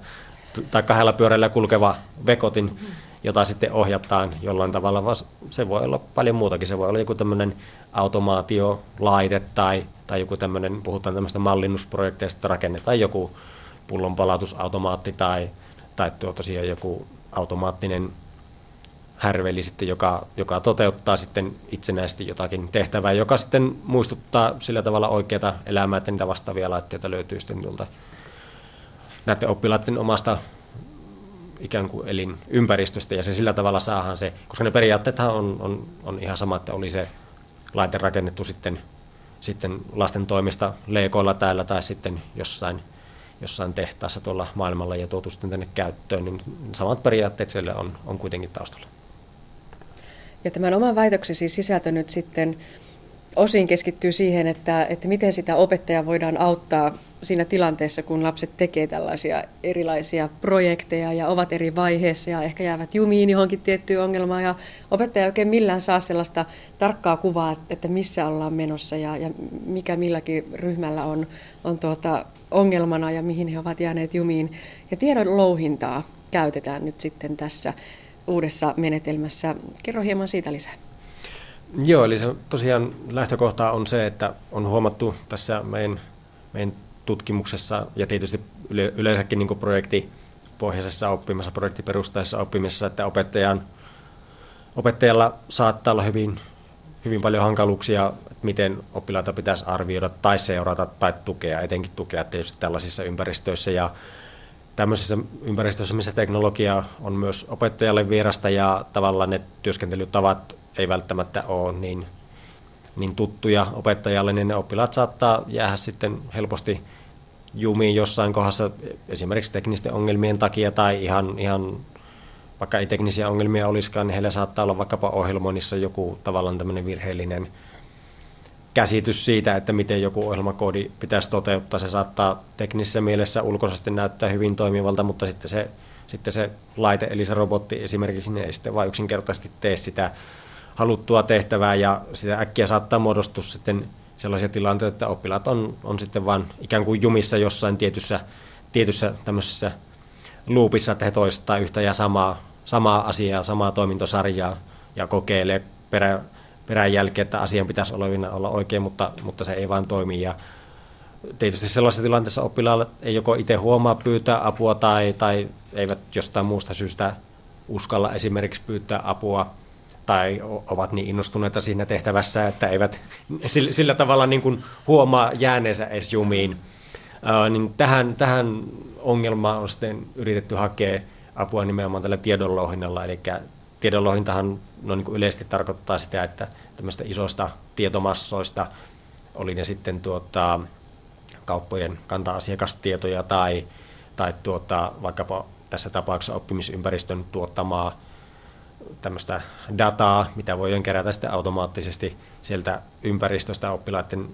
tai kahdella pyörällä kulkeva vekotin, jota sitten ohjataan jollain tavalla, vaan se voi olla paljon muutakin. Se voi olla joku tämmöinen automaatiolaite tai, tai joku tämmöinen, puhutaan tämmöistä mallinnusprojekteista, rakennetaan joku pullonpalautusautomaatti tai, tai tuo tosiaan joku automaattinen härveli sitten, joka, joka toteuttaa sitten itsenäisesti jotakin tehtävää, joka sitten muistuttaa sillä tavalla oikeata elämää, että niitä vastaavia laitteita löytyy sitten tuolta näiden oppilaiden omasta ikään kuin elinympäristöstä ja se sillä tavalla saahan se, koska ne periaatteethan on, on, on ihan sama, että oli se laite rakennettu sitten, sitten lasten toimesta leikoilla täällä tai sitten jossain, jossain tehtaassa tuolla maailmalla ja tuotu sitten tänne käyttöön, niin samat periaatteet siellä on, on kuitenkin taustalla. Ja tämän oman väitöksesi sisältö nyt sitten osin keskittyy siihen, että, että miten sitä opettajaa voidaan auttaa siinä tilanteessa, kun lapset tekee tällaisia erilaisia projekteja ja ovat eri vaiheessa ja ehkä jäävät jumiin johonkin tiettyyn ongelmaan ja opettaja ei oikein millään saa sellaista tarkkaa kuvaa, että missä ollaan menossa ja, ja mikä milläkin ryhmällä on, on tuota ongelmana ja mihin he ovat jääneet jumiin. Ja tiedon louhintaa käytetään nyt sitten tässä uudessa menetelmässä. Kerro hieman siitä lisää. Joo, eli se tosiaan lähtökohta on se, että on huomattu tässä meidän, meidän tutkimuksessa ja tietysti yleensäkin niin projektipohjaisessa oppimisessa, projektiperustaisessa oppimisessa, että opettajan, opettajalla saattaa olla hyvin, hyvin paljon hankaluuksia, että miten oppilaita pitäisi arvioida tai seurata tai tukea, etenkin tukea tietysti tällaisissa ympäristöissä. Ja tämmöisissä ympäristöissä, missä teknologia on myös opettajalle vierasta ja tavallaan ne työskentelytavat ei välttämättä ole niin, niin tuttuja opettajalle, niin ne oppilaat saattaa jäädä sitten helposti jumiin jossain kohdassa esimerkiksi teknisten ongelmien takia tai ihan, ihan vaikka ei teknisiä ongelmia olisikaan, niin heillä saattaa olla vaikkapa ohjelmoinnissa joku tavallaan tämmöinen virheellinen käsitys siitä, että miten joku ohjelmakoodi pitäisi toteuttaa. Se saattaa teknisessä mielessä ulkoisesti näyttää hyvin toimivalta, mutta sitten se, sitten se laite, eli se robotti esimerkiksi, niin ei sitten vain yksinkertaisesti tee sitä haluttua tehtävää ja sitä äkkiä saattaa muodostua sitten sellaisia tilanteita, että oppilaat on, on sitten vain ikään kuin jumissa jossain tietyssä, tietyssä tämmöisessä loopissa, että he toistaa yhtä ja samaa, samaa asiaa, samaa toimintosarjaa ja kokeilee perä, perän jälkeen, että asian pitäisi olla, olla oikein, mutta, mutta se ei vaan toimi. Ja tietysti sellaisessa tilanteessa oppilaalle ei joko itse huomaa pyytää apua tai, tai eivät jostain muusta syystä uskalla esimerkiksi pyytää apua tai ovat niin innostuneita siinä tehtävässä, että eivät sillä, sillä tavalla niin kuin huomaa jääneensä edes jumiin. Ää, niin tähän, tähän ongelmaan on sitten yritetty hakea apua nimenomaan tällä tiedonlouhinnalla, eli tiedonlouhintahan no niin yleisesti tarkoittaa sitä, että tämmöistä isoista tietomassoista, oli ne sitten tuota, kauppojen kanta-asiakastietoja tai, tai tuota, vaikkapa tässä tapauksessa oppimisympäristön tuottamaa tämmöistä dataa, mitä voidaan kerätä sitten automaattisesti sieltä ympäristöstä oppilaiden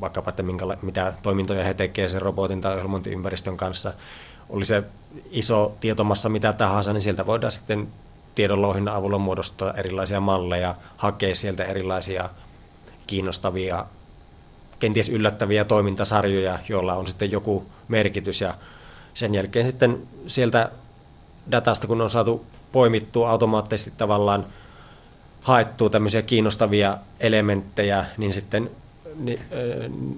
vaikkapa, että minkä, mitä toimintoja he tekevät sen robotin tai ohjelmointiympäristön kanssa. Oli se iso tietomassa mitä tahansa, niin sieltä voidaan sitten tiedonlouhinnan avulla muodostaa erilaisia malleja, hakea sieltä erilaisia kiinnostavia, kenties yllättäviä toimintasarjoja, joilla on sitten joku merkitys. Ja sen jälkeen sitten sieltä datasta, kun on saatu poimittua automaattisesti tavallaan haettua tämmöisiä kiinnostavia elementtejä, niin sitten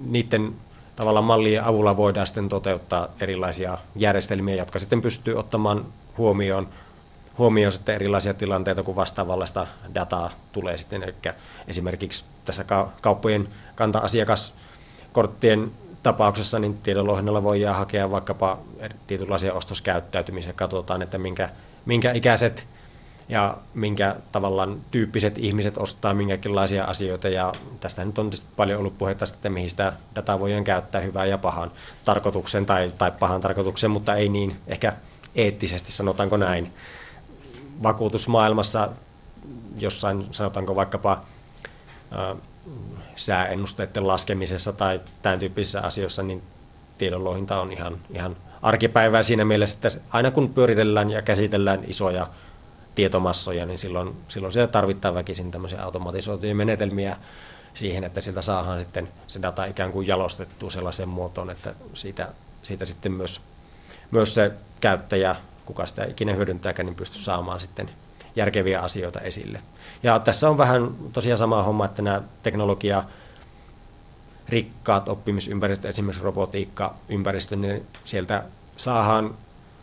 niiden tavallaan mallien avulla voidaan sitten toteuttaa erilaisia järjestelmiä, jotka sitten pystyy ottamaan huomioon, huomioon sitten erilaisia tilanteita, kun vastaavallista dataa tulee sitten. Eli esimerkiksi tässä kauppojen kanta-asiakaskorttien tapauksessa niin tiedonlouhinnalla voidaan hakea vaikkapa tietynlaisia ostoskäyttäytymisiä. Katsotaan, että minkä minkä ikäiset ja minkä tavallaan tyyppiset ihmiset ostaa minkäkinlaisia asioita. Ja tästä nyt on paljon ollut puhetta että mihin sitä dataa voidaan käyttää hyvään ja pahan tarkoituksen tai, tai pahan tarkoituksen, mutta ei niin ehkä eettisesti, sanotaanko näin. Vakuutusmaailmassa jossain, sanotaanko vaikkapa sääennusteiden laskemisessa tai tämän tyyppisissä asioissa, niin tiedonlohinta on ihan, ihan arkipäivää siinä mielessä, että aina kun pyöritellään ja käsitellään isoja tietomassoja, niin silloin, silloin siellä tarvitaan väkisin tämmöisiä automatisoituja menetelmiä siihen, että sitä saadaan sitten se data ikään kuin jalostettua sellaiseen muotoon, että siitä, siitä sitten myös, myös se käyttäjä kuka sitä ikinä hyödyntääkään, niin pysty saamaan sitten järkeviä asioita esille. Ja tässä on vähän tosiaan sama homma, että nämä teknologia rikkaat oppimisympäristöt, esimerkiksi robotiikka-ympäristö, niin sieltä saadaan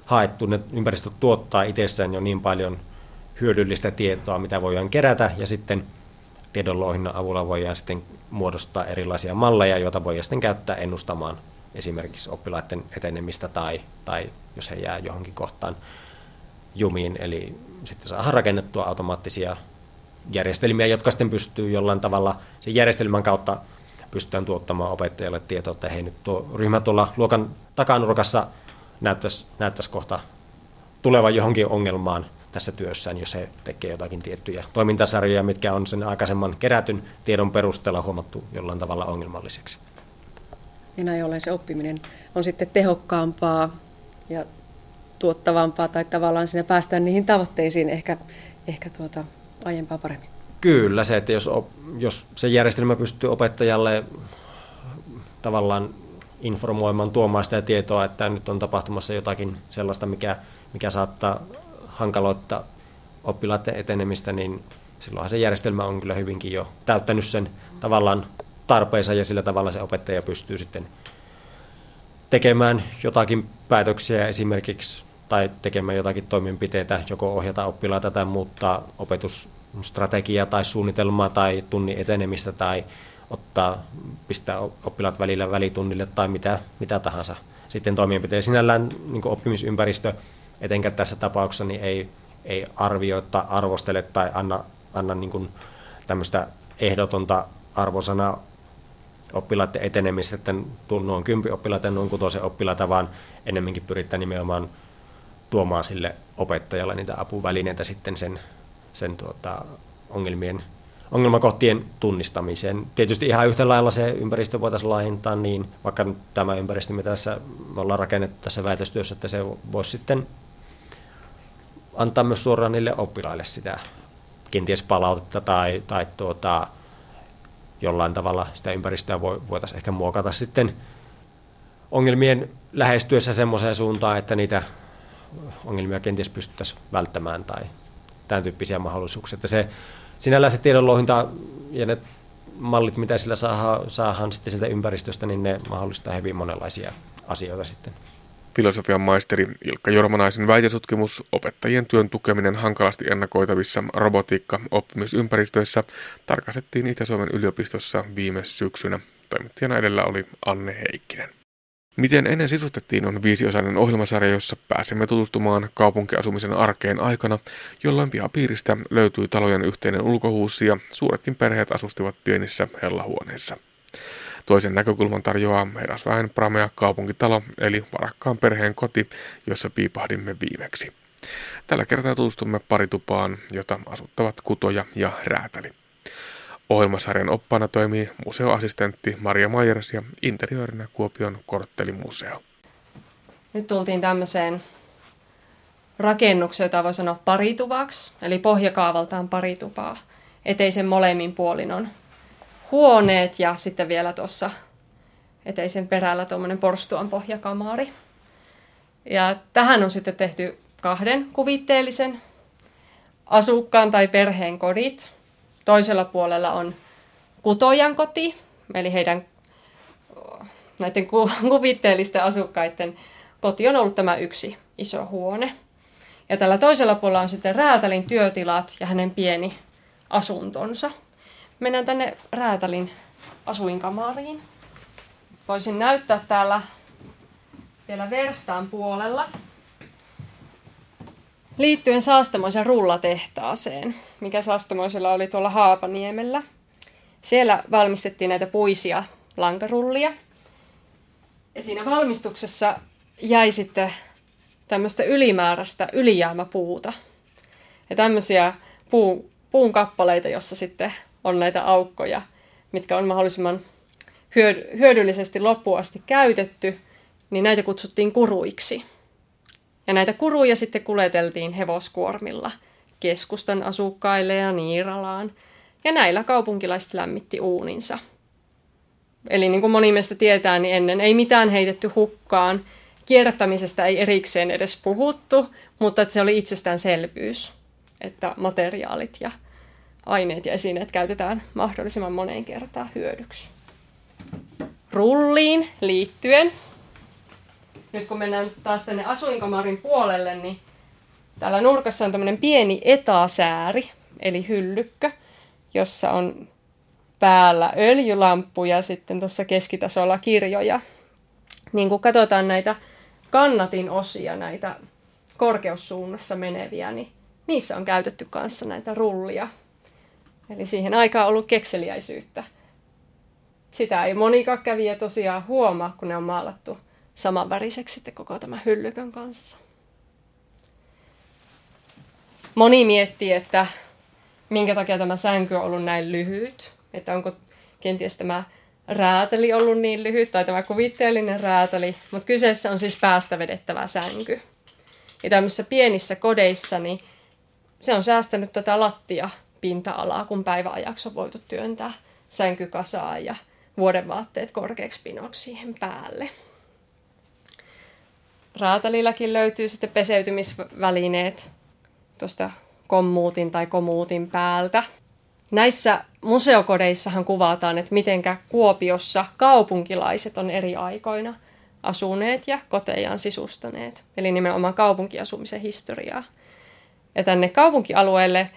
haettu, ne ympäristöt tuottaa itsessään jo niin paljon hyödyllistä tietoa, mitä voidaan kerätä, ja sitten tiedonlouhinnan avulla voidaan sitten muodostaa erilaisia malleja, joita voidaan sitten käyttää ennustamaan esimerkiksi oppilaiden etenemistä tai, tai jos he jää johonkin kohtaan jumiin. Eli sitten saadaan rakennettua automaattisia järjestelmiä, jotka sitten pystyy jollain tavalla sen järjestelmän kautta pystytään tuottamaan opettajalle tietoa, että hei nyt tuo ryhmä tuolla luokan takanurkassa näyttäisi, näyttäisi kohta tulevan johonkin ongelmaan tässä työssään, jos he tekee jotakin tiettyjä toimintasarjoja, mitkä on sen aikaisemman kerätyn tiedon perusteella huomattu jollain tavalla ongelmalliseksi. Ja näin ollen se oppiminen on sitten tehokkaampaa ja tuottavampaa tai tavallaan sinne päästään niihin tavoitteisiin ehkä, ehkä tuota, aiempaa paremmin. Kyllä, se, että jos, jos se järjestelmä pystyy opettajalle tavallaan informoimaan, tuomaan sitä tietoa, että nyt on tapahtumassa jotakin sellaista, mikä, mikä saattaa hankaloittaa oppilaiden etenemistä, niin silloinhan se järjestelmä on kyllä hyvinkin jo täyttänyt sen tavallaan tarpeensa ja sillä tavalla se opettaja pystyy sitten tekemään jotakin päätöksiä esimerkiksi tai tekemään jotakin toimenpiteitä, joko ohjata oppilaita tai muuttaa opetusstrategiaa tai suunnitelmaa tai tunnin etenemistä tai ottaa, pistää oppilaat välillä välitunnille tai mitä, mitä tahansa sitten toimenpiteitä. Sinällään niin oppimisympäristö, etenkään tässä tapauksessa, niin ei, ei arvioi tai arvostele tai anna, anna niin tämmöistä ehdotonta arvosanaa oppilaiden etenemistä, että noin kympi oppilaita ja noin kutosen oppilaita, vaan enemmänkin pyritään nimenomaan tuomaan sille opettajalle niitä apuvälineitä sitten sen, sen tuota, ongelmien, ongelmakohtien tunnistamiseen. Tietysti ihan yhtä lailla se ympäristö voitaisiin laajentaa niin, vaikka tämä ympäristö, mitä tässä me ollaan rakennettu tässä väitöstyössä, että se voisi sitten antaa myös suoraan niille oppilaille sitä kenties palautetta tai, tai tuota, jollain tavalla sitä ympäristöä voitaisiin ehkä muokata sitten ongelmien lähestyessä semmoiseen suuntaan, että niitä ongelmia kenties pystyttäisiin välttämään tai tämän tyyppisiä mahdollisuuksia. Että se, sinällään se tiedonlouhinta ja ne mallit, mitä sillä saadaan, saadaan sitten sieltä ympäristöstä, niin ne mahdollistaa hyvin monenlaisia asioita sitten. Filosofian maisteri Ilkka Jormanaisen väitötutkimus opettajien työn tukeminen hankalasti ennakoitavissa robotiikka-oppimisympäristöissä tarkastettiin Itä-Suomen yliopistossa viime syksynä. Toimittajana edellä oli Anne Heikkinen. Miten ennen sisustettiin on viisiosainen ohjelmasarja, jossa pääsemme tutustumaan kaupunkiasumisen arkeen aikana, jolloin pihapiiristä löytyi talojen yhteinen ulkohuussi ja suuretkin perheet asustivat pienissä hellahuoneissa. Toisen näkökulman tarjoaa herrasväen Pramea kaupunkitalo, eli varakkaan perheen koti, jossa piipahdimme viimeksi. Tällä kertaa tutustumme paritupaan, jota asuttavat kutoja ja räätäli. Ohjelmasarjan oppaana toimii museoassistentti Maria Majers ja interiöörinä Kuopion korttelimuseo. Nyt tultiin tämmöiseen rakennukseen, jota voi sanoa parituvaksi, eli pohjakaavaltaan paritupaa. Eteisen molemmin puolin on huoneet ja sitten vielä tuossa eteisen perällä tuommoinen porstuan pohjakamari. Ja tähän on sitten tehty kahden kuvitteellisen asukkaan tai perheen kodit. Toisella puolella on kutojan koti, eli heidän näiden kuvitteellisten asukkaiden koti on ollut tämä yksi iso huone. Ja tällä toisella puolella on sitten räätälin työtilat ja hänen pieni asuntonsa. Mennään tänne räätälin asuinkamariin. Voisin näyttää täällä vielä verstaan puolella liittyen Saastamoisen rullatehtaaseen, mikä Saastamoisella oli tuolla Haapaniemellä. Siellä valmistettiin näitä puisia lankarullia. Ja siinä valmistuksessa jäi sitten tämmöistä ylimääräistä ylijäämäpuuta. Ja tämmöisiä puu, puun kappaleita, jossa sitten on näitä aukkoja, mitkä on mahdollisimman hyödyllisesti loppuun asti käytetty, niin näitä kutsuttiin kuruiksi. Ja näitä kuruja sitten kuljeteltiin hevoskuormilla keskustan asukkaille ja Niiralaan. Ja näillä kaupunkilaiset lämmitti uuninsa. Eli niin kuin moni meistä tietää, niin ennen ei mitään heitetty hukkaan. kierrättämisestä ei erikseen edes puhuttu, mutta että se oli itsestäänselvyys, että materiaalit ja aineet ja esineet käytetään mahdollisimman moneen kertaan hyödyksi. Rulliin liittyen, nyt kun mennään taas tänne asuinkamarin puolelle, niin täällä nurkassa on tämmöinen pieni etasääri, eli hyllykkö, jossa on päällä öljylamppu ja sitten tuossa keskitasolla kirjoja. Niin kun katsotaan näitä kannatin osia, näitä korkeussuunnassa meneviä, niin niissä on käytetty kanssa näitä rullia. Eli siihen aikaan ollut kekseliäisyyttä. Sitä ei monikaan kävijä tosiaan huomaa, kun ne on maalattu samanväriseksi sitten koko tämän hyllykön kanssa. Moni miettii, että minkä takia tämä sänky on ollut näin lyhyt. Että onko kenties tämä räätäli ollut niin lyhyt tai tämä kuvitteellinen räätäli. Mutta kyseessä on siis päästä vedettävä sänky. Ja tämmöisissä pienissä kodeissa niin se on säästänyt tätä lattia pinta-alaa, kun päiväajaksi on voitu työntää sänkykasaa ja vuodenvaatteet korkeaksi pinoksi siihen päälle. Raatalilläkin löytyy sitten peseytymisvälineet tuosta kommuutin tai komuutin päältä. Näissä museokodeissahan kuvataan, että mitenkä Kuopiossa kaupunkilaiset on eri aikoina asuneet ja kotejaan sisustaneet. Eli nimenomaan kaupunkiasumisen historiaa. Ja tänne kaupunkialueelle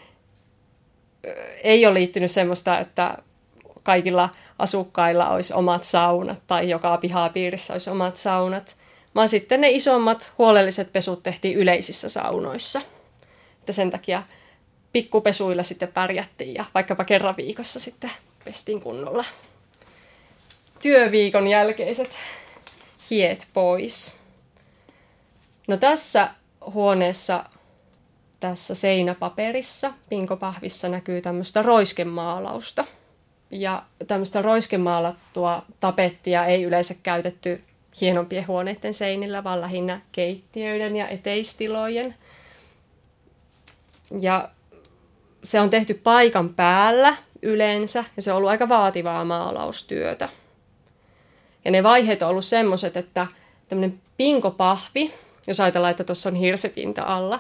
ei ole liittynyt semmoista, että kaikilla asukkailla olisi omat saunat tai joka pihapiirissä olisi omat saunat, vaan sitten ne isommat huolelliset pesut tehtiin yleisissä saunoissa. Että sen takia pikkupesuilla sitten pärjättiin ja vaikkapa kerran viikossa sitten pestiin kunnolla. Työviikon jälkeiset hiet pois. No tässä huoneessa, tässä seinäpaperissa, pinkopahvissa näkyy tämmöistä roiskemaalausta. Ja tämmöistä roiskemaalattua tapettia ei yleensä käytetty hienompien huoneiden seinillä, vaan lähinnä keittiöiden ja eteistilojen. Ja se on tehty paikan päällä yleensä, ja se on ollut aika vaativaa maalaustyötä. Ja ne vaiheet on ollut semmoiset, että tämmöinen pinkopahvi, jos ajatellaan, että tuossa on hirsepinta alla,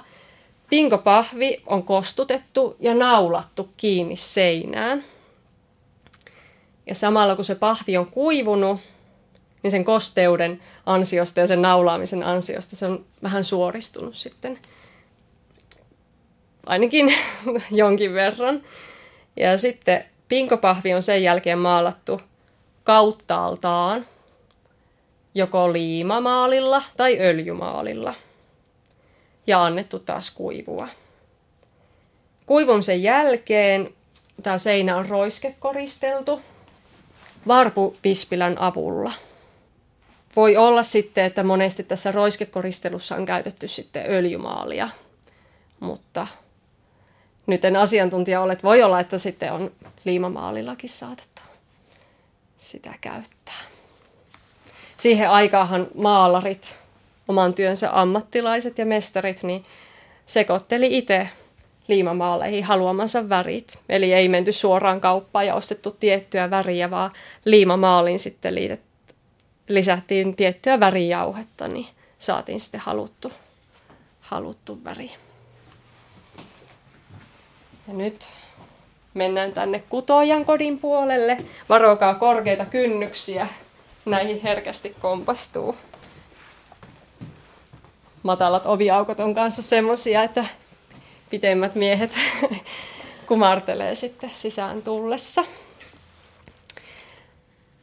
pinkopahvi on kostutettu ja naulattu kiinni seinään. Ja samalla kun se pahvi on kuivunut, niin sen kosteuden ansiosta ja sen naulaamisen ansiosta se on vähän suoristunut sitten ainakin (laughs) jonkin verran. Ja sitten pinkopahvi on sen jälkeen maalattu kauttaaltaan joko liimamaalilla tai öljymaalilla ja annettu taas kuivua. Kuivumisen jälkeen tämä seinä on roiskekoristeltu varpupispilän avulla. Voi olla sitten, että monesti tässä roiskekoristelussa on käytetty sitten öljymaalia, mutta nyt en asiantuntija ole, että voi olla, että sitten on liimamaalillakin saatettu sitä käyttää. Siihen aikaahan maalarit, oman työnsä ammattilaiset ja mestarit, niin sekoitteli itse liimamaaleihin haluamansa värit. Eli ei menty suoraan kauppaan ja ostettu tiettyä väriä, vaan liimamaaliin sitten liitet, lisättiin tiettyä värijauhetta, niin saatiin sitten haluttu, haluttu väri. Ja nyt mennään tänne kutojan kodin puolelle. Varokaa korkeita kynnyksiä, näihin herkästi kompastuu. Matalat oviaukot on kanssa semmosia, että pitemmät miehet (laughs) kumartelee sitten sisään tullessa.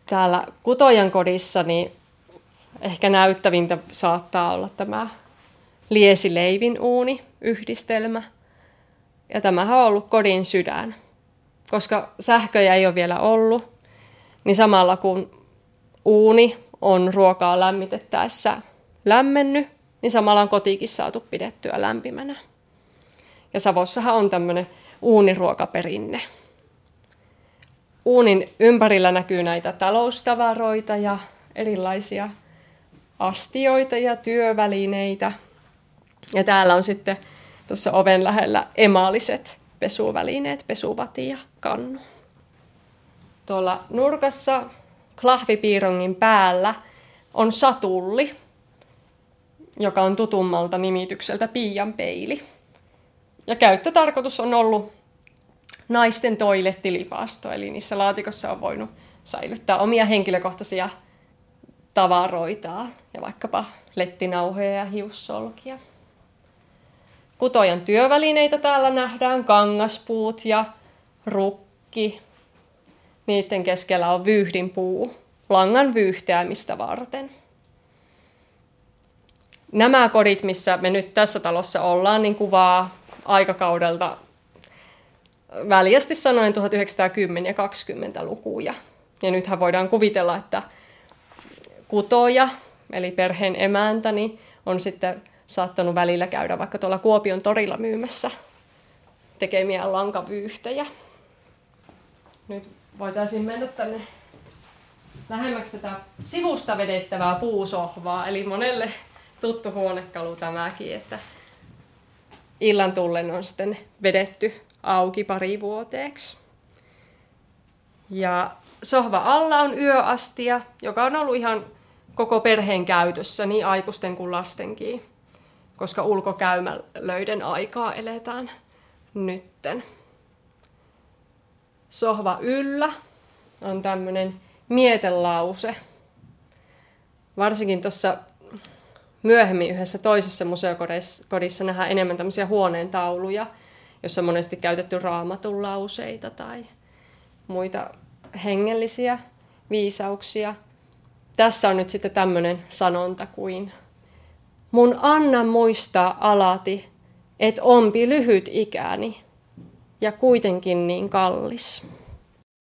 Täällä kutojan kodissa niin ehkä näyttävintä saattaa olla tämä liesileivin uuni yhdistelmä – ja tämähän on ollut kodin sydän. Koska sähköjä ei ole vielä ollut, niin samalla kun uuni on ruokaa lämmitettäessä lämmennyt, niin samalla on kotikin saatu pidettyä lämpimänä. Ja Savossahan on tämmöinen uuniruokaperinne. Uunin ympärillä näkyy näitä taloustavaroita ja erilaisia astioita ja työvälineitä. Ja täällä on sitten tuossa oven lähellä emaaliset pesuvälineet, pesuvati ja kannu. Tuolla nurkassa klahvipiirongin päällä on satulli, joka on tutummalta nimitykseltä Piian peili. Ja käyttötarkoitus on ollut naisten toilettilipasto, eli niissä laatikossa on voinut säilyttää omia henkilökohtaisia tavaroitaan ja vaikkapa lettinauhoja ja hiussolkia. Kutojan työvälineitä täällä nähdään, kangaspuut ja rukki. Niiden keskellä on vyyhdinpuu, langan vyyhteämistä varten. Nämä kodit, missä me nyt tässä talossa ollaan, niin kuvaa aikakaudelta väljästi sanoen 1910- ja 20-lukuja. Ja nythän voidaan kuvitella, että kutoja, eli perheen emäntäni, on sitten saattanut välillä käydä vaikka tuolla Kuopion torilla myymässä tekemiä lankavyyhtejä. Nyt voitaisiin mennä tänne lähemmäksi tätä sivusta vedettävää puusohvaa, eli monelle tuttu huonekalu tämäkin, että illan tullen on sitten vedetty auki pari vuoteeksi. Ja sohva alla on yöastia, joka on ollut ihan koko perheen käytössä, niin aikuisten kuin lastenkin, koska ulkokäymälöiden aikaa eletään nytten. Sohva yllä on tämmöinen mietelause. Varsinkin tuossa myöhemmin yhdessä toisessa museokodissa nähdään enemmän tämmöisiä huoneen tauluja, jossa on monesti käytetty raamatun lauseita tai muita hengellisiä viisauksia. Tässä on nyt sitten tämmöinen sanonta kuin Mun anna muistaa alati, et ompi lyhyt ikäni ja kuitenkin niin kallis.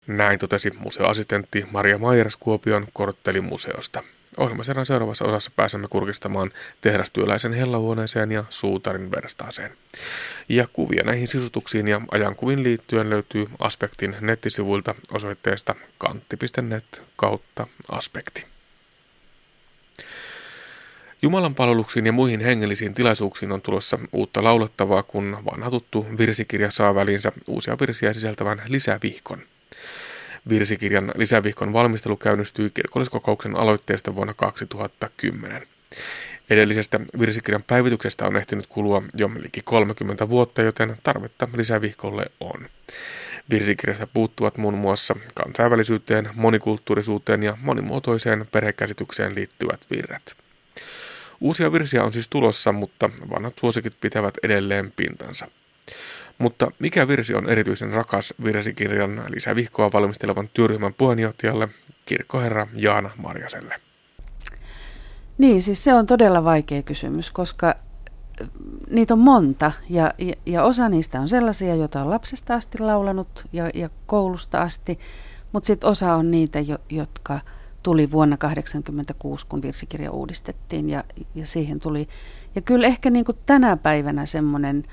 Näin totesi museoassistentti Maria Maieras Kuopion Korttelimuseosta. Ohjelmaserran seuraavassa osassa pääsemme kurkistamaan tehdastyöläisen hellahuoneeseen ja suutarin verstaaseen. Ja kuvia näihin sisutuksiin ja ajankuviin liittyen löytyy Aspektin nettisivuilta osoitteesta kantti.net kautta aspekti. Jumalan palveluksiin ja muihin hengellisiin tilaisuuksiin on tulossa uutta laulettavaa, kun vanha tuttu virsikirja saa välinsä uusia virsiä sisältävän lisävihkon – Virsikirjan lisävihkon valmistelu käynnistyi kirkolliskokouksen aloitteesta vuonna 2010. Edellisestä virsikirjan päivityksestä on ehtinyt kulua jo liki 30 vuotta, joten tarvetta lisävihkolle on. Virsikirjasta puuttuvat muun muassa kansainvälisyyteen, monikulttuurisuuteen ja monimuotoiseen perhekäsitykseen liittyvät virret. Uusia virsiä on siis tulossa, mutta vanhat suosikit pitävät edelleen pintansa. Mutta mikä virsi on erityisen rakas virsikirjan lisävihkoa valmistelevan työryhmän puheenjohtajalle, kirkkoherra Jaana Marjaselle? Niin, siis se on todella vaikea kysymys, koska äh, niitä on monta ja, ja, ja osa niistä on sellaisia, joita on lapsesta asti laulanut ja, ja koulusta asti, mutta sitten osa on niitä, jo, jotka tuli vuonna 1986, kun virsikirja uudistettiin ja, ja siihen tuli. Ja kyllä ehkä niin kuin tänä päivänä semmoinen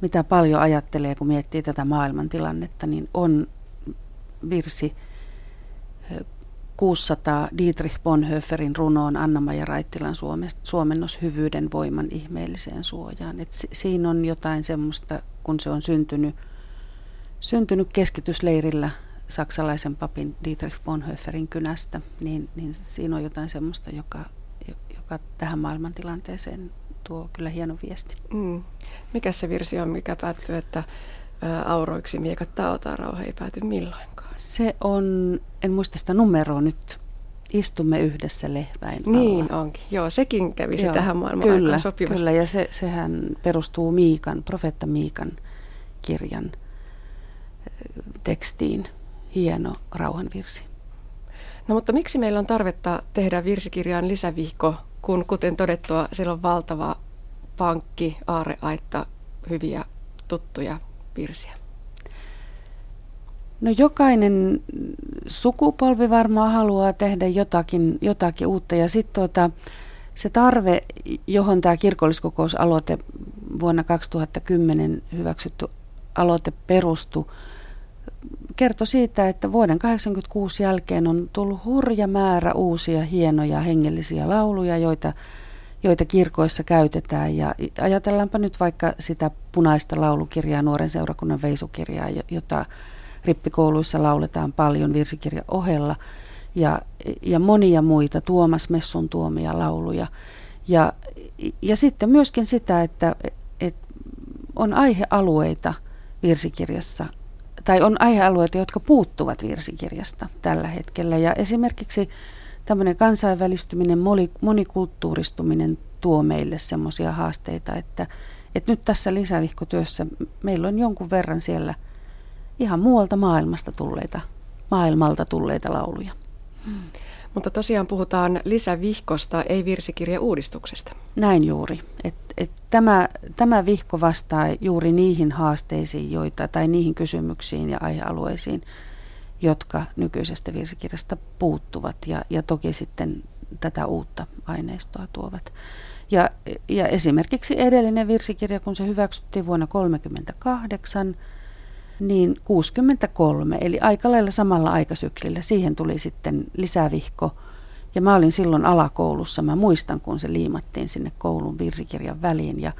mitä paljon ajattelee, kun miettii tätä maailman tilannetta, niin on virsi 600 Dietrich Bonhoefferin runoon Anna-Maja Raittilan suomennos hyvyyden voiman ihmeelliseen suojaan. Et si- siinä on jotain semmoista, kun se on syntynyt, syntynyt keskitysleirillä saksalaisen papin Dietrich Bonhoefferin kynästä, niin, niin siinä on jotain semmoista, joka, joka tähän maailmantilanteeseen tuo kyllä hieno viesti. Mm. Mikä se virsi on, mikä päättyy, että auroiksi miekat taotaan, rauha ei pääty milloinkaan? Se on, en muista sitä numeroa nyt, istumme yhdessä lehväin alla. Niin onkin, joo, sekin kävisi joo, tähän maailmaan kyllä, sopivasti. Kyllä, ja se, sehän perustuu Miikan, profeetta Miikan kirjan tekstiin. Hieno rauhanvirsi. No mutta miksi meillä on tarvetta tehdä virsikirjaan lisävihko kun kuten todettua, siellä on valtava pankki, aareaitta, hyviä tuttuja virsiä? No jokainen sukupolvi varmaan haluaa tehdä jotakin, jotakin uutta ja sitten tuota, se tarve, johon tämä kirkolliskokousaloite vuonna 2010 hyväksytty aloite perustui, kertoi siitä, että vuoden 1986 jälkeen on tullut hurja määrä uusia hienoja hengellisiä lauluja, joita, joita kirkoissa käytetään. Ja ajatellaanpa nyt vaikka sitä punaista laulukirjaa, nuoren seurakunnan veisukirjaa, jota rippikouluissa lauletaan paljon virsikirjan ohella. Ja, ja monia muita, Tuomas Messun tuomia lauluja. Ja, ja sitten myöskin sitä, että, että on aihealueita virsikirjassa, tai on aihealueita, jotka puuttuvat virsikirjasta tällä hetkellä. Ja esimerkiksi tämmöinen kansainvälistyminen, monikulttuuristuminen tuo meille semmoisia haasteita, että, että nyt tässä lisävihkotyössä meillä on jonkun verran siellä ihan muualta maailmasta tulleita, maailmalta tulleita lauluja. Hmm. Mutta tosiaan puhutaan lisävihkosta, ei virsikirjauudistuksesta. Näin juuri. Et, et tämä, tämä vihko vastaa juuri niihin haasteisiin joita, tai niihin kysymyksiin ja aihealueisiin, jotka nykyisestä virsikirjasta puuttuvat ja, ja toki sitten tätä uutta aineistoa tuovat. Ja, ja esimerkiksi edellinen virsikirja, kun se hyväksyttiin vuonna 1938, niin 63, eli aika lailla samalla aikasyklillä, siihen tuli sitten lisävihko. Ja mä olin silloin alakoulussa, mä muistan kun se liimattiin sinne koulun virsikirjan väliin ja,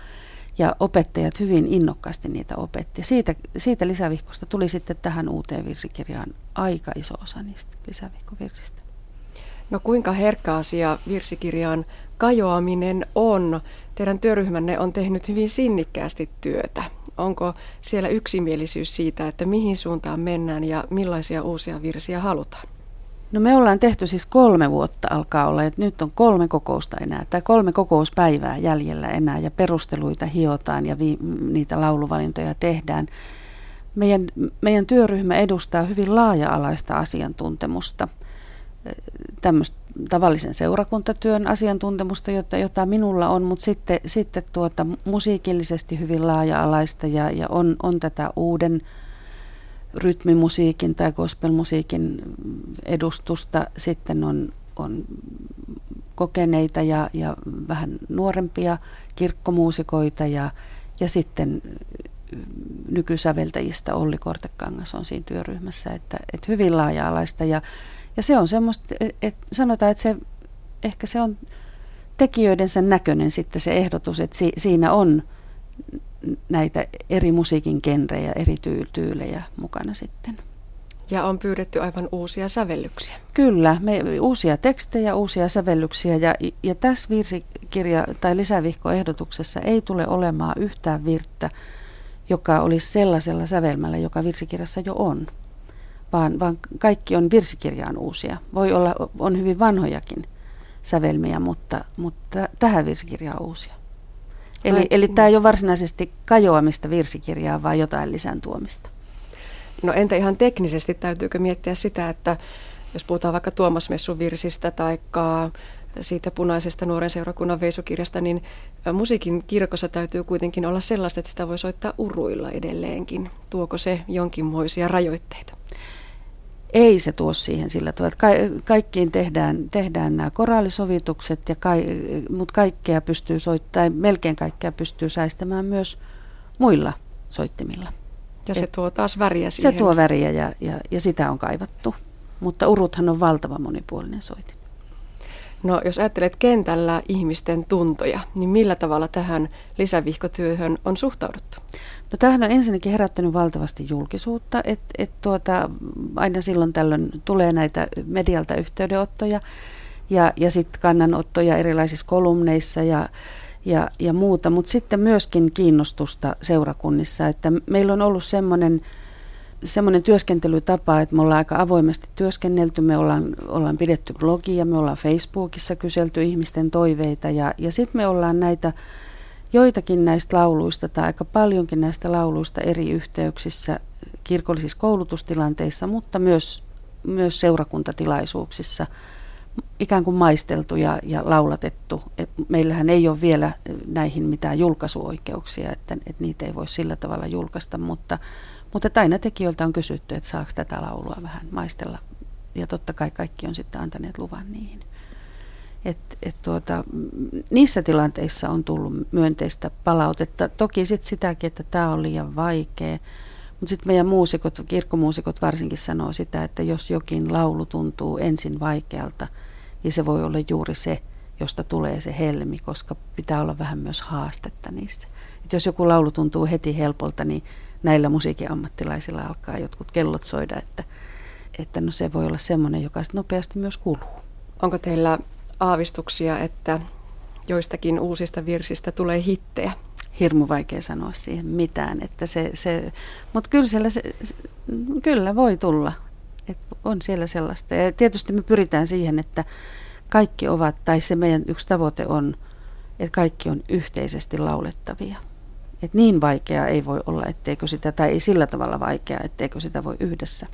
ja opettajat hyvin innokkaasti niitä opetti. Siitä, siitä lisävihkosta tuli sitten tähän uuteen virsikirjaan aika iso osa niistä lisävihkovirsistä. No kuinka herkkä asia virsikirjaan kajoaminen on? Teidän työryhmänne on tehnyt hyvin sinnikkäästi työtä. Onko siellä yksimielisyys siitä, että mihin suuntaan mennään ja millaisia uusia virsiä halutaan? No me ollaan tehty siis kolme vuotta alkaa olla, että nyt on kolme kokousta enää, tai kolme kokouspäivää jäljellä enää, ja perusteluita hiotaan ja vi- niitä lauluvalintoja tehdään. Meidän, meidän työryhmä edustaa hyvin laaja-alaista asiantuntemusta, tämmöistä tavallisen seurakuntatyön asiantuntemusta, jota, jota minulla on, mutta sitten, sitten tuota, musiikillisesti hyvin laaja-alaista ja, ja on, on tätä uuden rytmimusiikin tai gospelmusiikin edustusta. Sitten on, on kokeneita ja, ja vähän nuorempia kirkkomuusikoita ja, ja sitten nykysäveltäjistä Olli Kortekangas on siinä työryhmässä, että, että hyvin laaja-alaista ja ja se on semmoista, että sanotaan, että se, ehkä se on tekijöidensä näköinen sitten se ehdotus, että si, siinä on näitä eri musiikin genrejä, eri tyylejä mukana sitten. Ja on pyydetty aivan uusia sävellyksiä. Kyllä, me, uusia tekstejä, uusia sävellyksiä ja, ja tässä virsikirja- tai lisävihkoehdotuksessa ei tule olemaan yhtään virttä, joka olisi sellaisella sävelmällä, joka virsikirjassa jo on vaan, vaan kaikki on virsikirjaan uusia. Voi olla, on hyvin vanhojakin sävelmiä, mutta, mutta tähän virsikirjaan uusia. Eli, eli tämä ei ole varsinaisesti kajoamista virsikirjaa, vaan jotain lisän tuomista. No entä ihan teknisesti, täytyykö miettiä sitä, että jos puhutaan vaikka Tuomas Messun virsistä tai siitä punaisesta nuoren seurakunnan veisukirjasta, niin musiikin kirkossa täytyy kuitenkin olla sellaista, että sitä voi soittaa uruilla edelleenkin. Tuoko se jonkinmoisia rajoitteita? Ei se tuo siihen sillä tavalla, että ka- kaikkiin tehdään, tehdään nämä koraalisovitukset, ja ka- mutta kaikkea pystyy soittamaan, melkein kaikkea pystyy säistämään myös muilla soittimilla. Ja se tuo taas väriä siihen. Se tuo väriä ja, ja, ja sitä on kaivattu, mutta uruthan on valtava monipuolinen soitin. No jos ajattelet kentällä ihmisten tuntoja, niin millä tavalla tähän lisävihkotyöhön on suhtauduttu? No tämähän on ensinnäkin herättänyt valtavasti julkisuutta, että et tuota, aina silloin tällöin tulee näitä medialta yhteydenottoja ja, ja sitten kannanottoja erilaisissa kolumneissa ja, ja, ja muuta, mutta sitten myöskin kiinnostusta seurakunnissa, että meillä on ollut semmoinen semmoinen työskentelytapa, että me ollaan aika avoimesti työskennelty, me ollaan, ollaan pidetty blogia, me ollaan Facebookissa kyselty ihmisten toiveita ja, ja sitten me ollaan näitä joitakin näistä lauluista tai aika paljonkin näistä lauluista eri yhteyksissä kirkollisissa koulutustilanteissa, mutta myös, myös seurakuntatilaisuuksissa ikään kuin maisteltu ja, ja laulatettu. Et meillähän ei ole vielä näihin mitään julkaisuoikeuksia, että, että niitä ei voi sillä tavalla julkaista, mutta, mutta aina tekijöiltä on kysytty, että saako tätä laulua vähän maistella. Ja totta kai kaikki on sitten antaneet luvan niihin. Et, et tuota, niissä tilanteissa on tullut myönteistä palautetta. Toki sit sitäkin, että tämä on liian vaikea. Mutta sitten meidän muusikot, kirkkomuusikot varsinkin sanoo sitä, että jos jokin laulu tuntuu ensin vaikealta, niin se voi olla juuri se, josta tulee se helmi, koska pitää olla vähän myös haastetta niissä. Et jos joku laulu tuntuu heti helpolta, niin näillä musiikin ammattilaisilla alkaa jotkut kellot soida, että, että no se voi olla semmoinen, joka nopeasti myös kuluu. Onko teillä aavistuksia, että joistakin uusista virsistä tulee hittejä? Hirmu vaikea sanoa siihen mitään, että se, se mutta kyllä siellä se, kyllä voi tulla, Et on siellä sellaista. Ja tietysti me pyritään siihen, että kaikki ovat, tai se meidän yksi tavoite on, että kaikki on yhteisesti laulettavia. Et niin vaikeaa ei voi olla, etteikö sitä, tai ei sillä tavalla vaikeaa, etteikö sitä voi yhdessä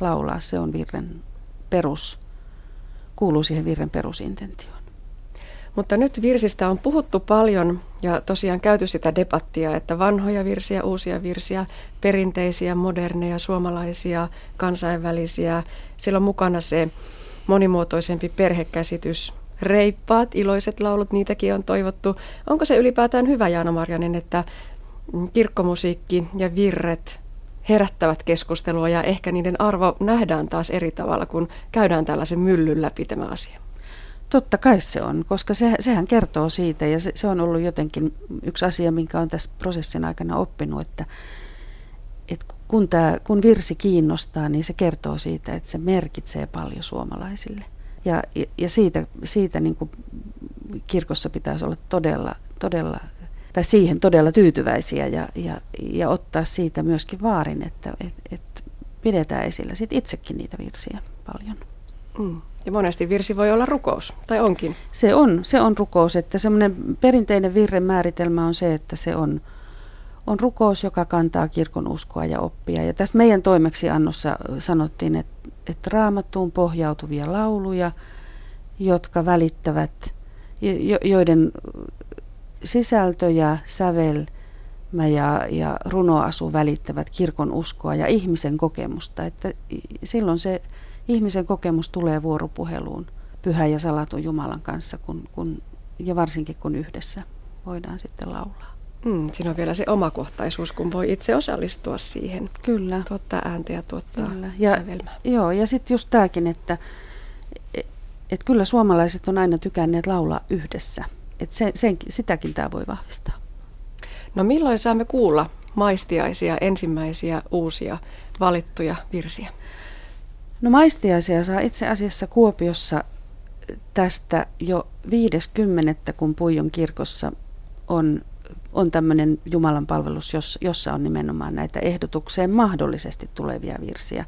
laulaa. Se on virren perus, kuuluu siihen virren perusintentioon. Mutta nyt virsistä on puhuttu paljon ja tosiaan käyty sitä debattia, että vanhoja virsiä, uusia virsiä, perinteisiä, moderneja, suomalaisia, kansainvälisiä. Siellä on mukana se monimuotoisempi perhekäsitys, reippaat, iloiset laulut, niitäkin on toivottu. Onko se ylipäätään hyvä, Jaana Marjanen, että kirkkomusiikki ja virret herättävät keskustelua ja ehkä niiden arvo nähdään taas eri tavalla, kun käydään tällaisen myllyn läpi tämä asia? Totta kai se on, koska se, sehän kertoo siitä ja se, se on ollut jotenkin yksi asia, minkä on tässä prosessin aikana oppinut, että, että kun, tämä, kun virsi kiinnostaa, niin se kertoo siitä, että se merkitsee paljon suomalaisille. Ja, ja siitä, siitä niin kuin kirkossa pitäisi olla todella, todella, tai siihen todella tyytyväisiä ja, ja, ja ottaa siitä myöskin vaarin, että et, et pidetään esillä sit itsekin niitä virsiä paljon. Mm. Ja monesti virsi voi olla rukous, tai onkin. Se on, se on rukous, että semmoinen perinteinen virren määritelmä on se, että se on, on rukous, joka kantaa kirkon uskoa ja oppia. Ja tässä meidän toimeksiannossa sanottiin, että, että raamattuun pohjautuvia lauluja, jotka välittävät, joiden sisältö ja sävel ja, ja runoasu välittävät kirkon uskoa ja ihmisen kokemusta. Että silloin se ihmisen kokemus tulee vuoropuheluun pyhän ja salatun Jumalan kanssa, kun, kun, ja varsinkin kun yhdessä voidaan sitten laulaa. Mm, siinä on vielä se omakohtaisuus, kun voi itse osallistua siihen. Kyllä. Tuottaa ääntä ja tuottaa kyllä. ja, sävelmää. Joo, ja sitten just tämäkin, että et, et kyllä suomalaiset on aina tykänneet laulaa yhdessä. Et se, sen, sitäkin tämä voi vahvistaa. No milloin saamme kuulla maistiaisia ensimmäisiä uusia valittuja virsiä? No maistiaisia saa itse asiassa Kuopiossa tästä jo 50. kun Puijon kirkossa on, on tämmöinen Jumalan palvelus, jossa on nimenomaan näitä ehdotukseen mahdollisesti tulevia virsiä.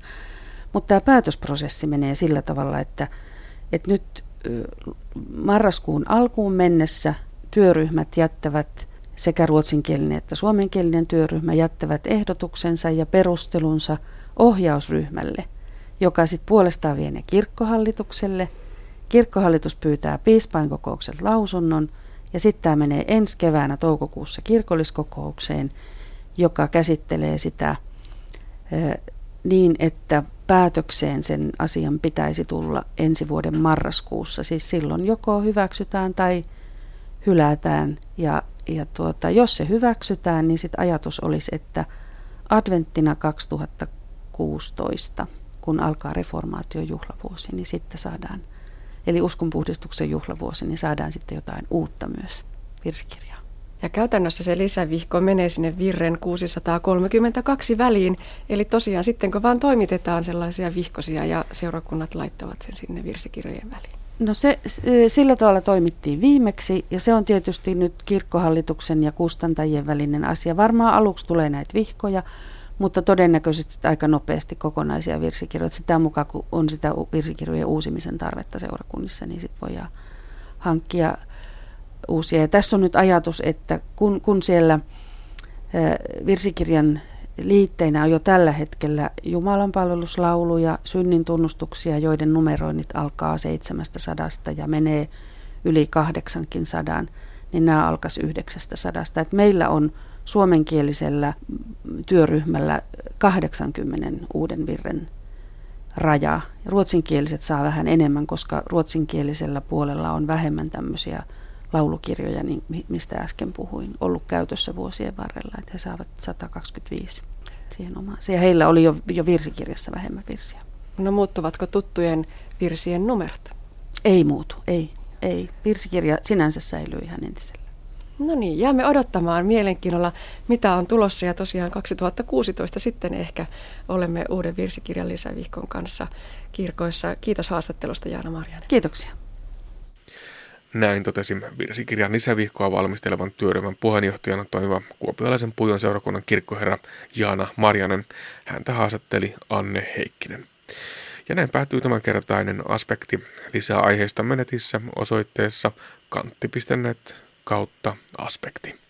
Mutta tämä päätösprosessi menee sillä tavalla, että, että nyt marraskuun alkuun mennessä työryhmät jättävät sekä ruotsinkielinen että suomenkielinen työryhmä jättävät ehdotuksensa ja perustelunsa ohjausryhmälle – joka sitten puolestaan vie ne kirkkohallitukselle. Kirkkohallitus pyytää piispainkokoukset lausunnon ja sitten tämä menee ensi keväänä toukokuussa kirkolliskokoukseen, joka käsittelee sitä niin, että päätökseen sen asian pitäisi tulla ensi vuoden marraskuussa. Siis silloin joko hyväksytään tai hylätään. Ja, ja tuota, jos se hyväksytään, niin sitten ajatus olisi, että adventtina 2016 kun alkaa reformaation juhlavuosi, niin sitten saadaan, eli uskonpuhdistuksen juhlavuosi, niin saadaan sitten jotain uutta myös virsikirjaa. Ja käytännössä se lisävihko menee sinne virren 632 väliin. Eli tosiaan sitten kun vaan toimitetaan sellaisia vihkosia ja seurakunnat laittavat sen sinne virsikirjojen väliin. No se, sillä tavalla toimittiin viimeksi ja se on tietysti nyt kirkkohallituksen ja kustantajien välinen asia. Varmaan aluksi tulee näitä vihkoja, mutta todennäköisesti aika nopeasti kokonaisia virsikirjoja. Sitä mukaan, kun on sitä virsikirjojen uusimisen tarvetta seurakunnissa, niin sitten voidaan hankkia uusia. Ja tässä on nyt ajatus, että kun, kun siellä virsikirjan liitteinä on jo tällä hetkellä Jumalan palveluslauluja, synnin tunnustuksia, joiden numeroinnit alkaa 700 ja menee yli kahdeksankin sadan, niin nämä alkaisi 900. Et meillä on suomenkielisellä työryhmällä 80 uuden virren raja. Ruotsinkieliset saa vähän enemmän, koska ruotsinkielisellä puolella on vähemmän tämmöisiä laulukirjoja, niin mistä äsken puhuin, ollut käytössä vuosien varrella, että he saavat 125 siihen omaan. Ja heillä oli jo, jo virsikirjassa vähemmän virsiä. No muuttuvatko tuttujen virsien numerot? Ei muutu, ei. ei. Virsikirja sinänsä säilyy ihan entisellä. No niin, jäämme odottamaan mielenkiinnolla, mitä on tulossa ja tosiaan 2016 sitten ehkä olemme uuden virsikirjan lisävihkon kanssa kirkoissa. Kiitos haastattelusta Jaana Marjanen. Kiitoksia. Näin totesi virsikirjan lisävihkoa valmistelevan työryhmän puheenjohtajana toimiva kuopiolaisen pujon seurakunnan kirkkoherra Jaana Marjanen. Häntä haastatteli Anne Heikkinen. Ja näin päättyy tämänkertainen aspekti. Lisää aiheista menetissä osoitteessa kantti.net kautta aspekti.